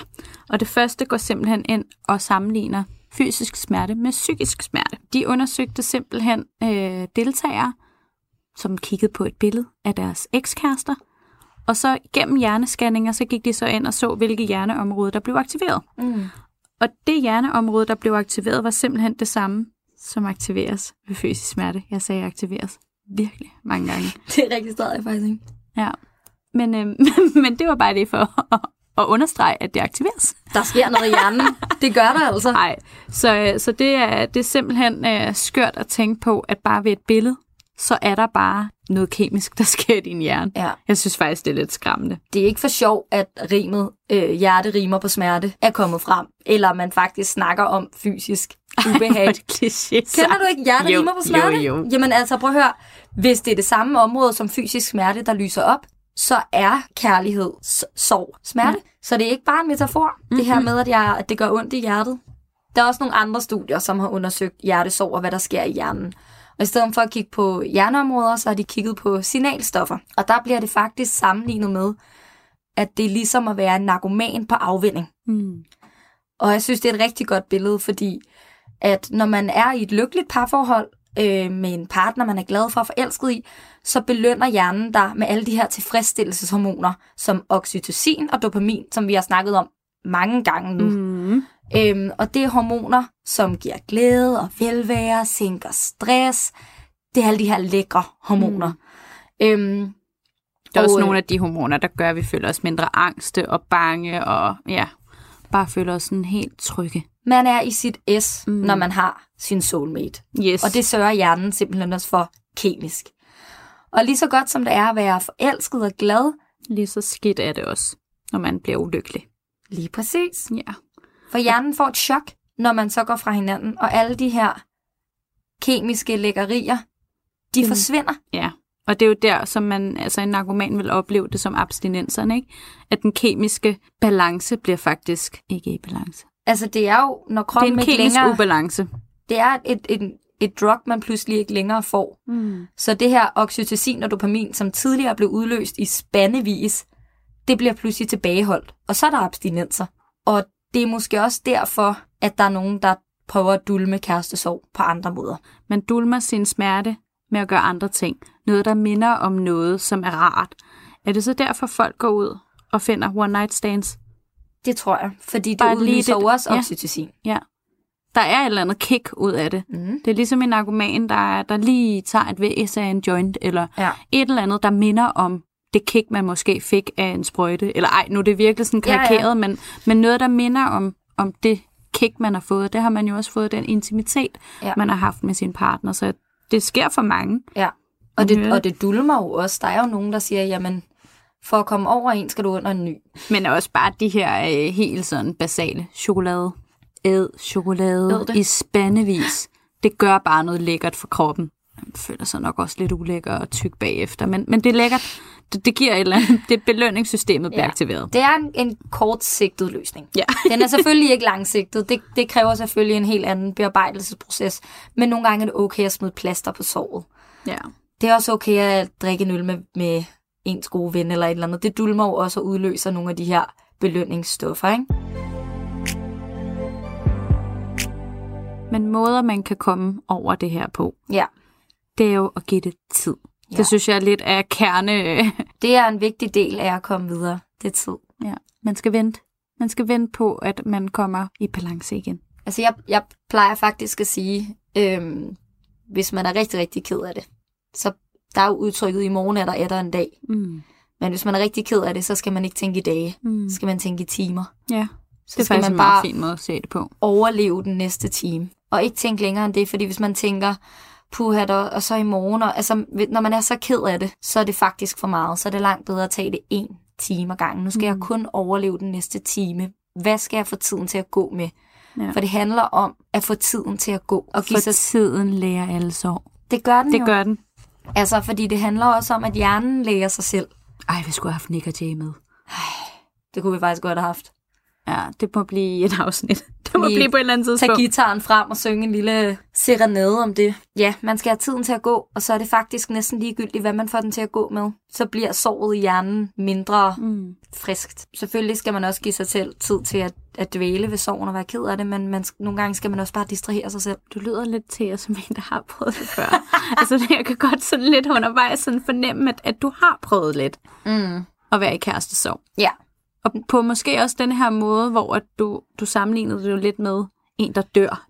og det første går simpelthen ind og sammenligner fysisk smerte med psykisk smerte. De undersøgte simpelthen øh, deltagere, som kiggede på et billede af deres ekskærester, og så gennem hjernescanninger, så gik de så ind og så, hvilke hjerneområde, der blev aktiveret. Mm. Og det hjerneområde, der blev aktiveret, var simpelthen det samme, som aktiveres ved fysisk smerte. Jeg sagde aktiveres virkelig mange gange. Det registrerede jeg faktisk ikke. Ja. Men, øh, men det var bare det for at, at understrege, at det aktiveres. Der sker noget i hjernen. Det gør der altså. Nej, så, øh, så det, er, det er simpelthen øh, skørt at tænke på, at bare ved et billede, så er der bare noget kemisk, der sker i din hjerne. Ja. Jeg synes faktisk, det er lidt skræmmende. Det er ikke for sjov, at rimet øh, hjerte rimer på smerte er kommet frem. Eller man faktisk snakker om fysisk ubehag. Kliché, Kender du ikke hjerte Jo, rimer på smerte? jo, jo. Jamen altså, prøv at høre. Hvis det er det samme område som fysisk smerte, der lyser op, så er kærlighed sorg smerte. Mm. Så det er ikke bare en metafor. Mm-hmm. Det her med, at, jeg, at det gør ondt i hjertet. Der er også nogle andre studier, som har undersøgt hjertesorg og hvad der sker i hjernen. Og i stedet for at kigge på hjerneområder, så har de kigget på signalstoffer. Og der bliver det faktisk sammenlignet med, at det er ligesom at være en narkoman på afvinding. Mm. Og jeg synes, det er et rigtig godt billede, fordi at når man er i et lykkeligt parforhold øh, med en partner, man er glad for og forelsket i, så belønner hjernen dig med alle de her tilfredsstillelseshormoner, som oxytocin og dopamin, som vi har snakket om mange gange nu. Mm. Øhm, og det er hormoner, som giver glæde og velvære, sænker stress. Det er alle de her lækre hormoner. Mm. Øhm, Det er også Og, øh, nogle af de hormoner, der gør, at vi føler os mindre angste og bange, og ja, bare føler os sådan helt trygge. Man er i sit S, Mm. mm. når man har sin soulmate. Yes. Og det sørger hjernen simpelthen også for kemisk. Og lige så godt som det er at være forelsket og glad, lige så skidt er det også, når man bliver ulykkelig. lige præcis. Ja. For hjernen får et chok, når man så går fra hinanden, og alle de her kemiske lækkerier, de Dem- forsvinder. Ja, og det er jo der, som man, altså en narkoman vil opleve det som abstinenserne, ikke? At den kemiske balance bliver faktisk ikke i balance. Altså det er jo, når Det er kroppen en ikke længere... ubalance. Det er et, et, et drug, man pludselig ikke længere får. Mm. Så det her oxytocin og dopamin, som tidligere blev udløst i spandevis, det bliver pludselig tilbageholdt. Og så er der abstinenser. Og det er måske også derfor, at der er nogen, der prøver at dulme kærestesorg på andre måder. Man dulmer sin smerte med at gøre andre ting. Noget, der minder om noget, som er rart. Er det så derfor, folk går ud og finder one night stands? Det tror jeg, fordi det Bare lige udløser det- jo også ja. oxytocin. Ja. Der er et eller andet kick ud af det. Mm. Det er ligesom en narkoman, der, der lige tager et væs af en joint, eller Ja. et eller andet, der minder om det kick, man måske fik af en sprøjte. Eller ej, nu er det virkelig sådan Ja, ja. karikeret, Men, men noget, der minder om, om det kick, man har fået. Det har man jo også fået, den intimitet, Ja. man har haft med sin partner. Så det sker for mange. Ja. Og det, og det dulmer jo også. Der er jo nogen, der siger, jamen, for at komme over en, skal du under en ny. Men også bare de her øh, helt sådan basale chokolade. Æd chokolade Æd i spandevis. Det gør bare noget lækkert for kroppen. Man føler sig nok også lidt ulækker og tyk bagefter, men, men det er lækkert. Det, det giver et eller andet. Det belønningssystemet bliver Ja. aktiveret. Det er en, en kortsigtet løsning. Ja. Den er selvfølgelig ikke langsigtet. Det, det kræver selvfølgelig en helt anden bearbejdelsesproces. Men nogle gange er det okay at smide plaster på såret. Ja. Det er også okay at drikke en øl med, med ens gode ven eller et eller andet. Det dulmer jo også og udløser nogle af de her belønningsstoffer, ikke? Men måder, man kan komme over det her på, Ja. det er jo at give det tid. Ja. Det synes jeg er lidt af kerne. Det er en vigtig del af at komme videre. Det er tid. ja. Man skal vente. Man skal vente på, at man kommer i balance igen. Altså, jeg, jeg plejer faktisk at sige, øhm, hvis man er rigtig, rigtig ked af det, så der er jo udtrykket, i morgen er der etter en dag. Mm. Men hvis man er rigtig ked af det, så skal man ikke tænke i dage. Mm. Så skal man tænke i timer. Ja, Så det er skal man en bare fin måde at se det på. overleve den næste time. Og ikke tænke længere end det, fordi hvis man tænker, puha, der, og så i morgen, og, altså, når man er så ked af det, så er det faktisk for meget. Så er det langt bedre at tage det en time ad gangen. Nu skal mm. jeg kun overleve den næste time. Hvad skal jeg få tiden til at gå med? Ja. For det handler om at få tiden til at gå. Og give For sig... tiden lærer alle sår. Det gør den Det jo. gør den. Altså, fordi det handler også om, at hjernen læger sig selv. Ej, vi skulle have haft Nick og Jay med. Det kunne vi faktisk godt have haft. Ja, det må blive et afsnit. Det må blive på et eller andet Tag tidspunkt. gitaren frem og synge en lille serenade om det. Ja, man skal have tiden til at gå, og så er det faktisk næsten ligegyldigt, hvad man får den til at gå med. Så bliver såret i hjernen mindre Mm. friskt. Selvfølgelig skal man også give sig selv tid til at, at dvæle ved sorgen og være ked af det, men man, nogle gange skal man også bare distrahere sig selv. Du lyder lidt til jer som en, der har prøvet det før. altså, jeg kan godt sådan lidt undervejs sådan fornemme, at, at du har prøvet lidt Mm. at være i kærestesorg. Ja. Og på måske også den her måde, hvor at du, du sammenlignede det jo lidt med en, der dør.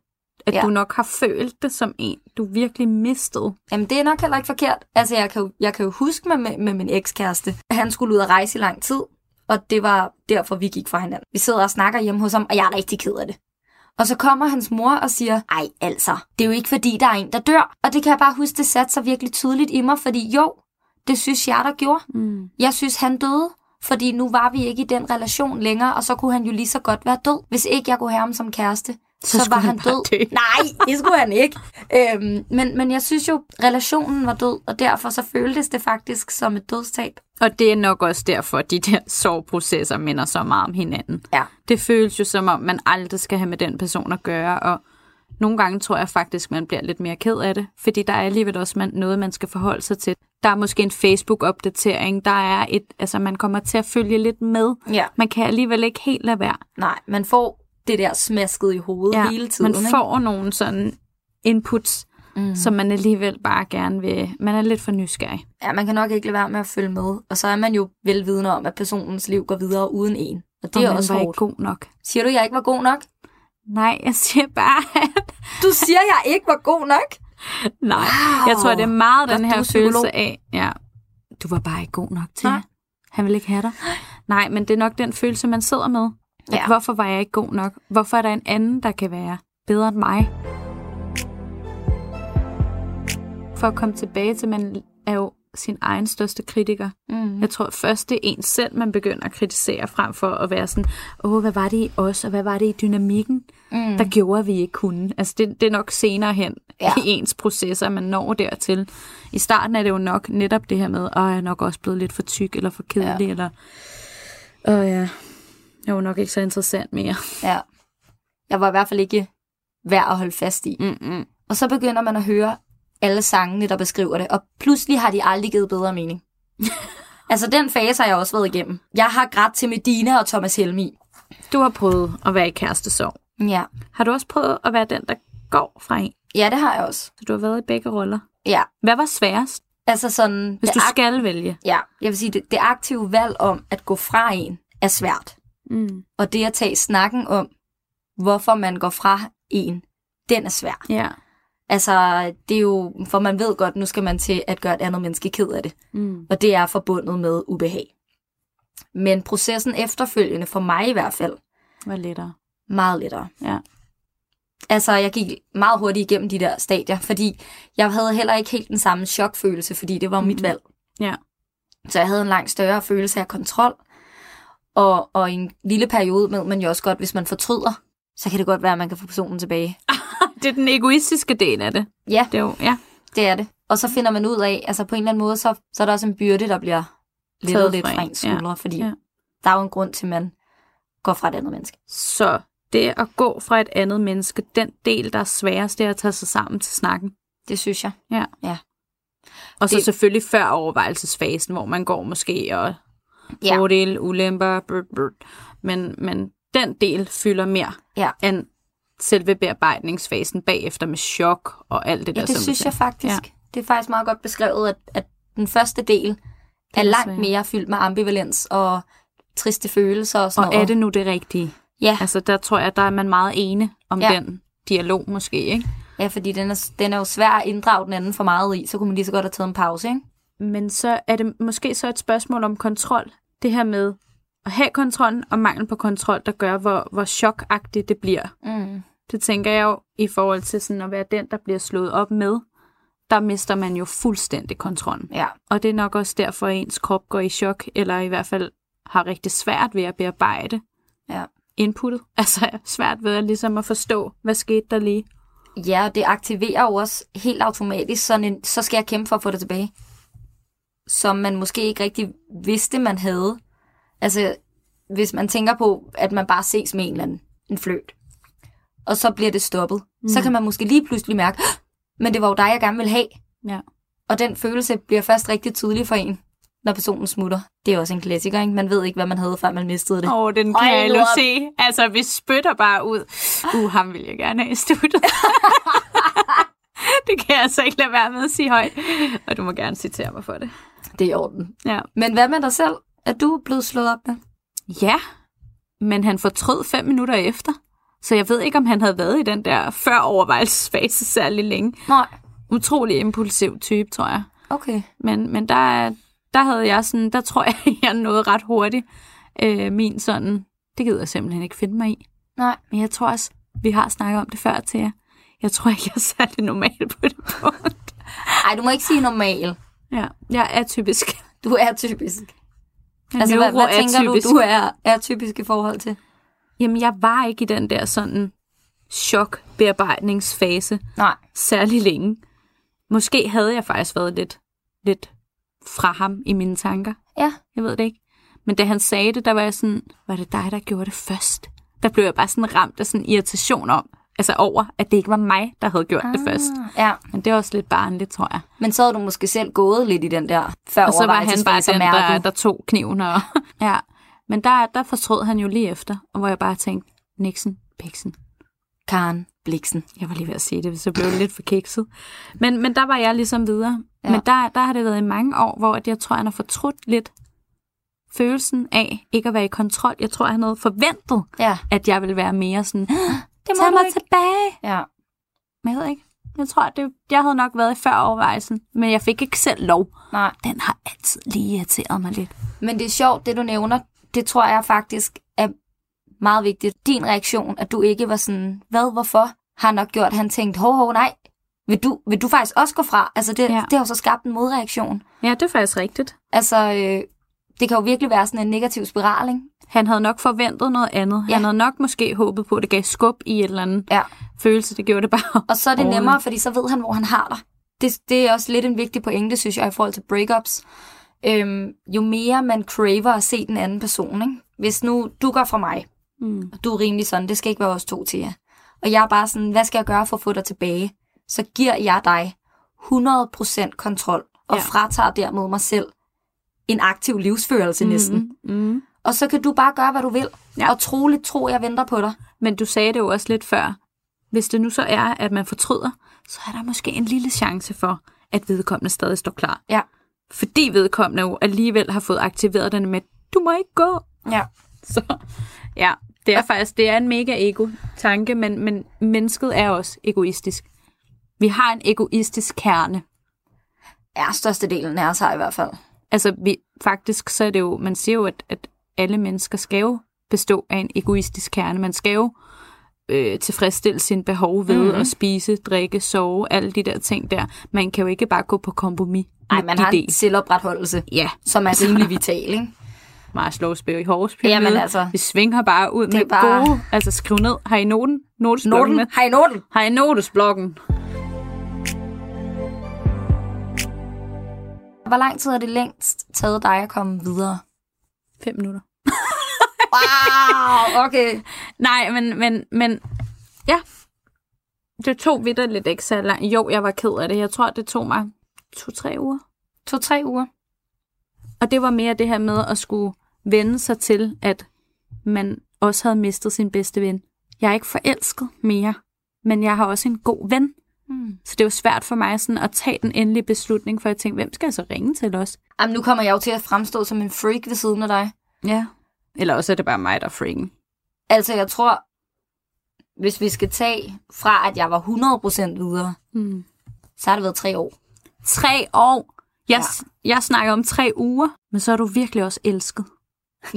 At Ja. du nok har følt det som en, du virkelig mistede. Jamen, det er nok heller ikke forkert. Altså, jeg kan jo, jeg kan jo huske med, med, med min ekskæreste, han skulle ud og rejse i lang tid, og det var derfor, vi gik fra hinanden. Vi sidder og snakker hjemme hos ham, og jeg er rigtig ked af det. Og så kommer hans mor og siger, ej altså, det er jo ikke fordi, der er en, der dør. Og det kan jeg bare huske, det satte sig virkelig tydeligt i mig, fordi jo, det synes jeg, der gjorde. Mm. Jeg synes, han døde, fordi nu var vi ikke i den relation længere, og så kunne han jo lige så godt være død. Hvis ikke jeg kunne have ham som kæreste, så, Så var han han død. dø. Nej, det skulle han ikke. Øhm, men, men jeg synes jo, relationen var død, og derfor så føltes det faktisk som et dødstab. Og det er nok også derfor, at de der sorgprocesser minder så meget om hinanden. Ja. Det føles jo som om, man aldrig skal have med den person at gøre, og nogle gange tror jeg faktisk, man bliver lidt mere ked af det, fordi der er alligevel også man, noget, man skal forholde sig til. Der er måske en Facebook-opdatering, der er et, altså man kommer til at følge lidt med. Ja. Man kan alligevel ikke helt lade være. Nej, man får det der smasket i hovedet ja, hele tiden. man får nogle sådan inputs, ikke? mm. som man alligevel bare gerne vil... Man er lidt for nysgerrig. Ja, man kan nok ikke lade være med at følge med. Og så er man jo velvidende om, at personens liv går videre uden en. Og det Og er også var hårdt. ikke god nok. Siger du, jeg ikke var god nok? Nej, jeg siger bare, at... Du siger, jeg ikke var god nok? Nej, Wow. jeg tror, det er meget Godt, den her er følelse af... Ja, du var bare ikke god nok til Nej. Han vil ikke have dig. Nej, men det er nok den følelse, man sidder med. At Ja. Hvorfor var jeg ikke god nok? Hvorfor er der en anden, der kan være bedre end mig? For at komme tilbage til, man er jo sin egen største kritiker. Mm. Jeg tror først, det er en selv, man begynder at kritisere, frem for at være sådan, åh, hvad var det i os, og hvad var det i dynamikken, Mm. der gjorde, at vi ikke kunne. Altså, det, det er nok senere hen Ja. i ens processer, man når dertil. I starten er det jo nok netop det her med, åh, jeg er nok også blevet lidt for tyk, eller for kedelig, ja. eller, åh ja, jeg er jo nok ikke så interessant mere. Ja. Jeg var i hvert fald ikke værd at holde fast i. Mm-mm. Og så begynder man at høre alle sangene, der beskriver det. Og pludselig har de aldrig givet bedre mening. altså, den fase har jeg også været igennem. Jeg har grædt til Medina og Thomas Helmi. Du har prøvet at være i kærestesorg. Ja. Har du også prøvet at være den, der går fra en? ja, det har jeg også. Så du har været i begge roller. Ja. Hvad var sværest, Altså sådan... hvis du ak- skal vælge? Ja, jeg vil sige, det, det aktive valg om at gå fra en er svært. Mm. Og det at tage snakken om, hvorfor man går fra en, den er svær. Ja. Altså, det er jo, for man ved godt, nu skal man til at gøre et andet menneske ked af det. Mm. Og det er forbundet med ubehag. Men processen efterfølgende, for mig i hvert fald, Var lettere. meget lettere. Ja. Altså, jeg gik meget hurtigt igennem de der stadier, fordi jeg havde heller ikke helt den samme chokfølelse, fordi det var mm. mit valg. Ja. Så jeg havde en langt større følelse af kontrol. Og, og en lille periode med man jo også godt, hvis man fortryder, så kan det godt være, at man kan få personen tilbage. Det er den egoistiske del af det. Ja, Det er jo, ja. det er det. Og så finder man ud af, altså på en eller anden måde, så, så er der også en byrde, der bliver lettet lidt fra fra en. ens skuldre, Ja. fordi Ja. der er jo en grund til, at man går fra et andet menneske. Så det at gå fra et andet menneske, den del, der er sværest, det er at tage sig sammen til snakken. Det synes jeg. Og så Det- selvfølgelig før overvejelsesfasen, hvor man går måske og Ja. fordele, ulemper, brr, brr. Men, men den del fylder mere Ja. end selve bearbejdningsfasen bagefter med chok og alt det Ja, der. det som synes jeg faktisk. Ja. Det er faktisk meget godt beskrevet, at, at den første del er langt mere fyldt med ambivalens og triste følelser og sådan Og noget. er det nu det rigtige? Ja, Altså, der tror jeg, der er man meget ene om ja. den dialog måske, ikke? ja, fordi den er, den er jo svær at inddrage den anden for meget i, så kunne man lige så godt have taget en pause, ikke? Men så er det måske så et spørgsmål om kontrol. Det her med at have kontrollen og mangel på kontrol, der gør, hvor, hvor chokagtigt det bliver. Mm. Det tænker jeg jo i forhold til sådan at være den, der bliver slået op med. Der mister man jo fuldstændig kontrollen. Ja, Og det er nok også derfor, at ens krop går i chok, eller i hvert fald har rigtig svært ved at bearbejde ja. inputtet. Altså svært ved at, ligesom at forstå, hvad skete der lige. Ja, og det aktiverer jo også helt automatisk sådan en, så skal jeg kæmpe for at få det tilbage. Som man måske ikke rigtig vidste, man havde. Altså, hvis man tænker på, at man bare ses med en eller anden, en fløt, og så bliver det stoppet, mm. så kan man måske lige pludselig mærke, "Åh, men det var jo dig, jeg gerne ville have. Ja. Og den følelse bliver først rigtig tydelig for en, når personen smutter. Det er også en klassiker, ikke? Man ved ikke, hvad man havde, før man mistede det. Åh, oh, den kan jeg op. se. Altså, vi spytter bare ud. Uh, ham vil jeg gerne have i studiet. det kan jeg altså ikke lade være med at sige højt. Og du må gerne citere mig for det. Det er i orden. Ja. Men hvad med dig selv? Er du blevet slået op med? Ja, men han fortrød fem minutter efter. Så jeg ved ikke, om han havde været i den der før overvejelsesfase særlig længe. Nej. Utrolig impulsiv type, tror jeg. Okay. Men, men der, der havde jeg sådan, der tror jeg, jeg nåede ret hurtigt. Øh, min sådan, det gider jeg simpelthen ikke finde mig i. Nej. Men jeg tror også, vi har snakket om det før til jer. Jeg tror ikke, jeg er særlig normal på det punkt. Ej, du må ikke sige normal. Ja, jeg er typisk. Du er typisk. Altså, hvad, hvad er tænker du, du er, er typisk i forhold til? Jamen, jeg var ikke i den der sådan chok-bearbejdningsfase Nej. særlig længe. Måske havde jeg faktisk været lidt, lidt fra ham i mine tanker. Ja. Jeg ved det ikke. Men da han sagde det, der var jeg sådan, var det dig, der gjorde det først? Der blev jeg bare sådan ramt af sådan irritation om, altså over, at det ikke var mig, der havde gjort ah. det først. Ja, Men det er også lidt barnligt, tror jeg. men så havde du måske selv gået lidt i den der før Og så var han bare den, der, mærket. der tog kniven. Og, ja. Men der, der fortrød han jo lige efter, og hvor jeg bare tænkte, Nixon, Bæksen. Karen Bliksen. Jeg var lige ved at sige det, så blev det lidt for kikset. Men, men der var jeg ligesom videre. Ja. Men der, der har det været i mange år, hvor at jeg tror, han har fortrudt lidt følelsen af ikke at være i kontrol. Jeg tror, han havde forventet, Ja. at jeg ville være mere sådan, Det tag mig tilbage. Ja. Men jeg ved ikke. Jeg tror, det, jeg havde nok været i før overvejelsen, men jeg fik ikke selv lov. Nej. Den har altid lige irriteret mig lidt. Men det er sjovt, det du nævner. Det tror jeg faktisk er meget vigtigt. Din reaktion, at du ikke var sådan, hvad, hvorfor, har nok gjort, han tænkte, hov, hov, nej. Vil du, vil du faktisk også gå fra? Altså, det, ja. Ja. det har jo så skabt en modreaktion. Ja, det er faktisk rigtigt. Altså, øh, det kan jo virkelig være sådan en negativ spiral, ikke? Han havde nok forventet noget andet. Ja. Han havde nok måske håbet på, at det gav skub i et eller andet Ja. følelse. Det gjorde det bare. Og så er det nemmere, fordi så ved han, hvor han har dig. Det, det er også lidt en vigtig pointe, synes jeg, i forhold til breakups. Øhm, jo mere man craver at se den anden person, ikke? Hvis nu du går fra mig, Mm. og du er rimelig sådan, det skal ikke være os to til jer. Og jeg er bare sådan, hvad skal jeg gøre for at få dig tilbage? Så giver jeg dig 100% kontrol, og ja. Fratager dermed mig selv en aktiv livsførelse næsten. Mm. Og så kan du bare gøre, hvad du vil. Ja. Og troligt tro, jeg venter på dig. Men du sagde det jo også lidt før. Hvis det nu så er, at man fortryder, så er der måske en lille chance for, at vedkommende stadig står klar. Ja. Fordi vedkommende jo alligevel har fået aktiveret den med, du må ikke gå. Ja. Så ja, det er faktisk det er en mega ego-tanke, men, men mennesket er også egoistisk. Vi har en egoistisk kerne. Ja, størstedelen af os har i hvert fald. Altså, vi, faktisk så er det jo, man siger jo, at, at alle mennesker skal jo bestå af en egoistisk kerne. Man skal jo øh, tilfredsstille sine behov ved mm-hmm. at spise, drikke, sove, alle de der ting der. Man kan jo ikke bare gå på kompromis Nej, med man har en del. selvopretholdelse, Ja, som er rimelig vital, ikke? Marslov's i Horse Jamen altså. Vi svinger bare ud med bare- gode... Altså, skriv ned. Har I noten? Notesblokken med? Noten. Har I noten? Har I notesblokken? Hvor lang tid har det længst taget dig at komme videre? Fem minutter. Wow, okay. Nej, men, men, men ja. Det tog vidderligt ikke så langt. Jo, jeg var ked af det. Jeg tror, det tog mig to-tre uger. To-tre uger. Og det var mere det her med at skulle vende sig til, at man også havde mistet sin bedste ven. Jeg er ikke forelsket mere, men jeg har også en god ven. Hmm. Så det var svært for mig sådan at tage den endelige beslutning, for jeg tænkte, hvem skal jeg så ringe til os? Jamen, nu kommer jeg jo til at fremstå som en freak ved siden af dig. Ja. Eller også er det bare mig, der er freaken. Altså, jeg tror, hvis vi skal tage fra, at jeg var 100% videre, Hmm. så har det været tre år. Tre år. Jeg, ja. jeg snakker om tre uger, men så er du virkelig også elsket.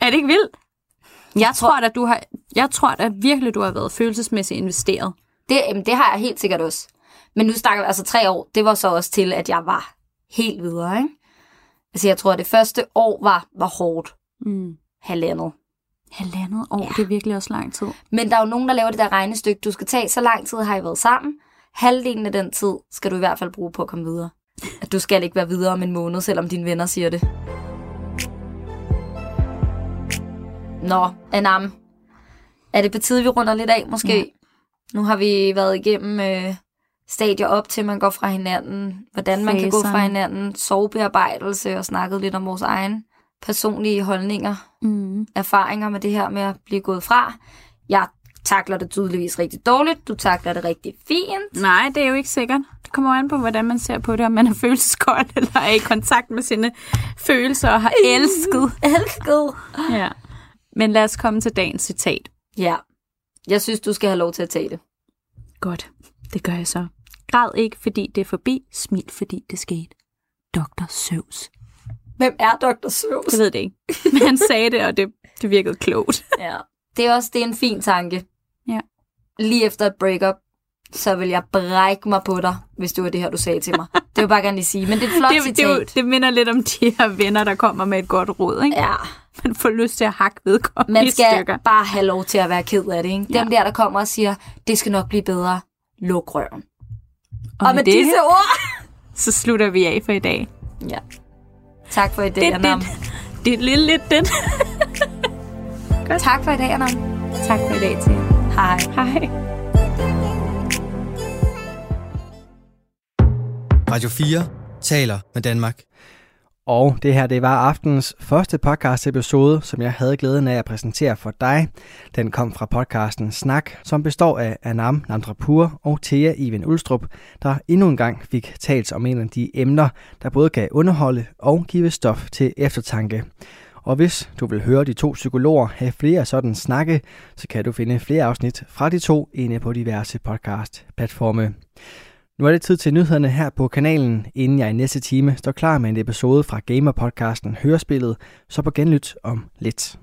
er det ikke vildt? Jeg tror, at du har, jeg tror at virkelig, du har været følelsesmæssigt investeret. Det, jamen, det har jeg helt sikkert også. Men nu snakker vi altså tre år. Det var så også til, at jeg var helt videre, ikke? Altså, jeg tror, at det første år var, var hårdt. Mm. Halvandet. Halvandet år, Ja. det er virkelig også lang tid. Men der er jo nogen, der laver det der regnestykke. Du skal tage, så lang tid har I været sammen. Halvdelen af den tid skal du i hvert fald bruge på at komme videre. At du skal ikke være videre om en måned, selvom dine venner siger det. Nå, Anam. Er det på tide, vi runder lidt af, måske? Ja. Nu har vi været igennem øh, stadier op til, man går fra hinanden. Hvordan man kan gå fra hinanden. Sovebearbejdelse og snakket lidt om vores egen personlige holdninger Mm. erfaringer med det her med at blive gået fra. Jeg takler det tydeligvis rigtig dårligt. Du takler det rigtig fint. Nej, det er jo ikke sikkert. Det kommer an på, hvordan man ser på det, om man er følelseskold, eller er i kontakt med sine følelser og har elsket. Elsket. Ja. Men lad os komme til dagens citat. Ja. Jeg synes, du skal have lov til at tage det. Godt, det gør jeg så. Græd ikke, fordi det er forbi. Smil, fordi det skete. Dr. Søvs. Hvem er Dr. Seuss? Jeg ved det ikke. Men han sagde det, og det, det virkede klogt. Ja. Det er også det er en fin tanke. Ja. Lige efter et breakup, så vil jeg brække mig på dig, hvis det var det her, du sagde til mig. Det vil jeg bare gerne lige sige. Men det er et flot Det, det, citat. det, det minder lidt om de her venner, der kommer med et godt råd. Ikke? Ja, Man får lyst til at hakke vedkommende man skal stykker. bare have lov til at være ked af det. Ikke? Ja. Dem der, der kommer og siger, det skal nok blive bedre. Luk røven. Og, Og med det, disse ord... så slutter vi af for i dag. Ja. Tak for i dag, Det, Anam. det, det er lidt lidt den. Tak for i dag, Anam. tak for i dag til. Hej. Hej. Radio 4 taler med Danmark. Og det her, det var aftens første podcast episode, som jeg havde glæden af at præsentere for dig. Den kom fra podcasten Snak, som består af Anam Nandrapur og Thea Iven Ulstrup, der endnu en gang fik talt om en af de emner, der både kan underholde og give stof til eftertanke. Og hvis du vil høre de to psykologer have flere sådan snakke, så kan du finde flere afsnit fra de to inde på diverse podcast-platforme. Nu er det tid til nyhederne her på kanalen, inden jeg i næste time står klar med en episode fra Gamer-podcasten Hørespillet, så på genlyt om lidt.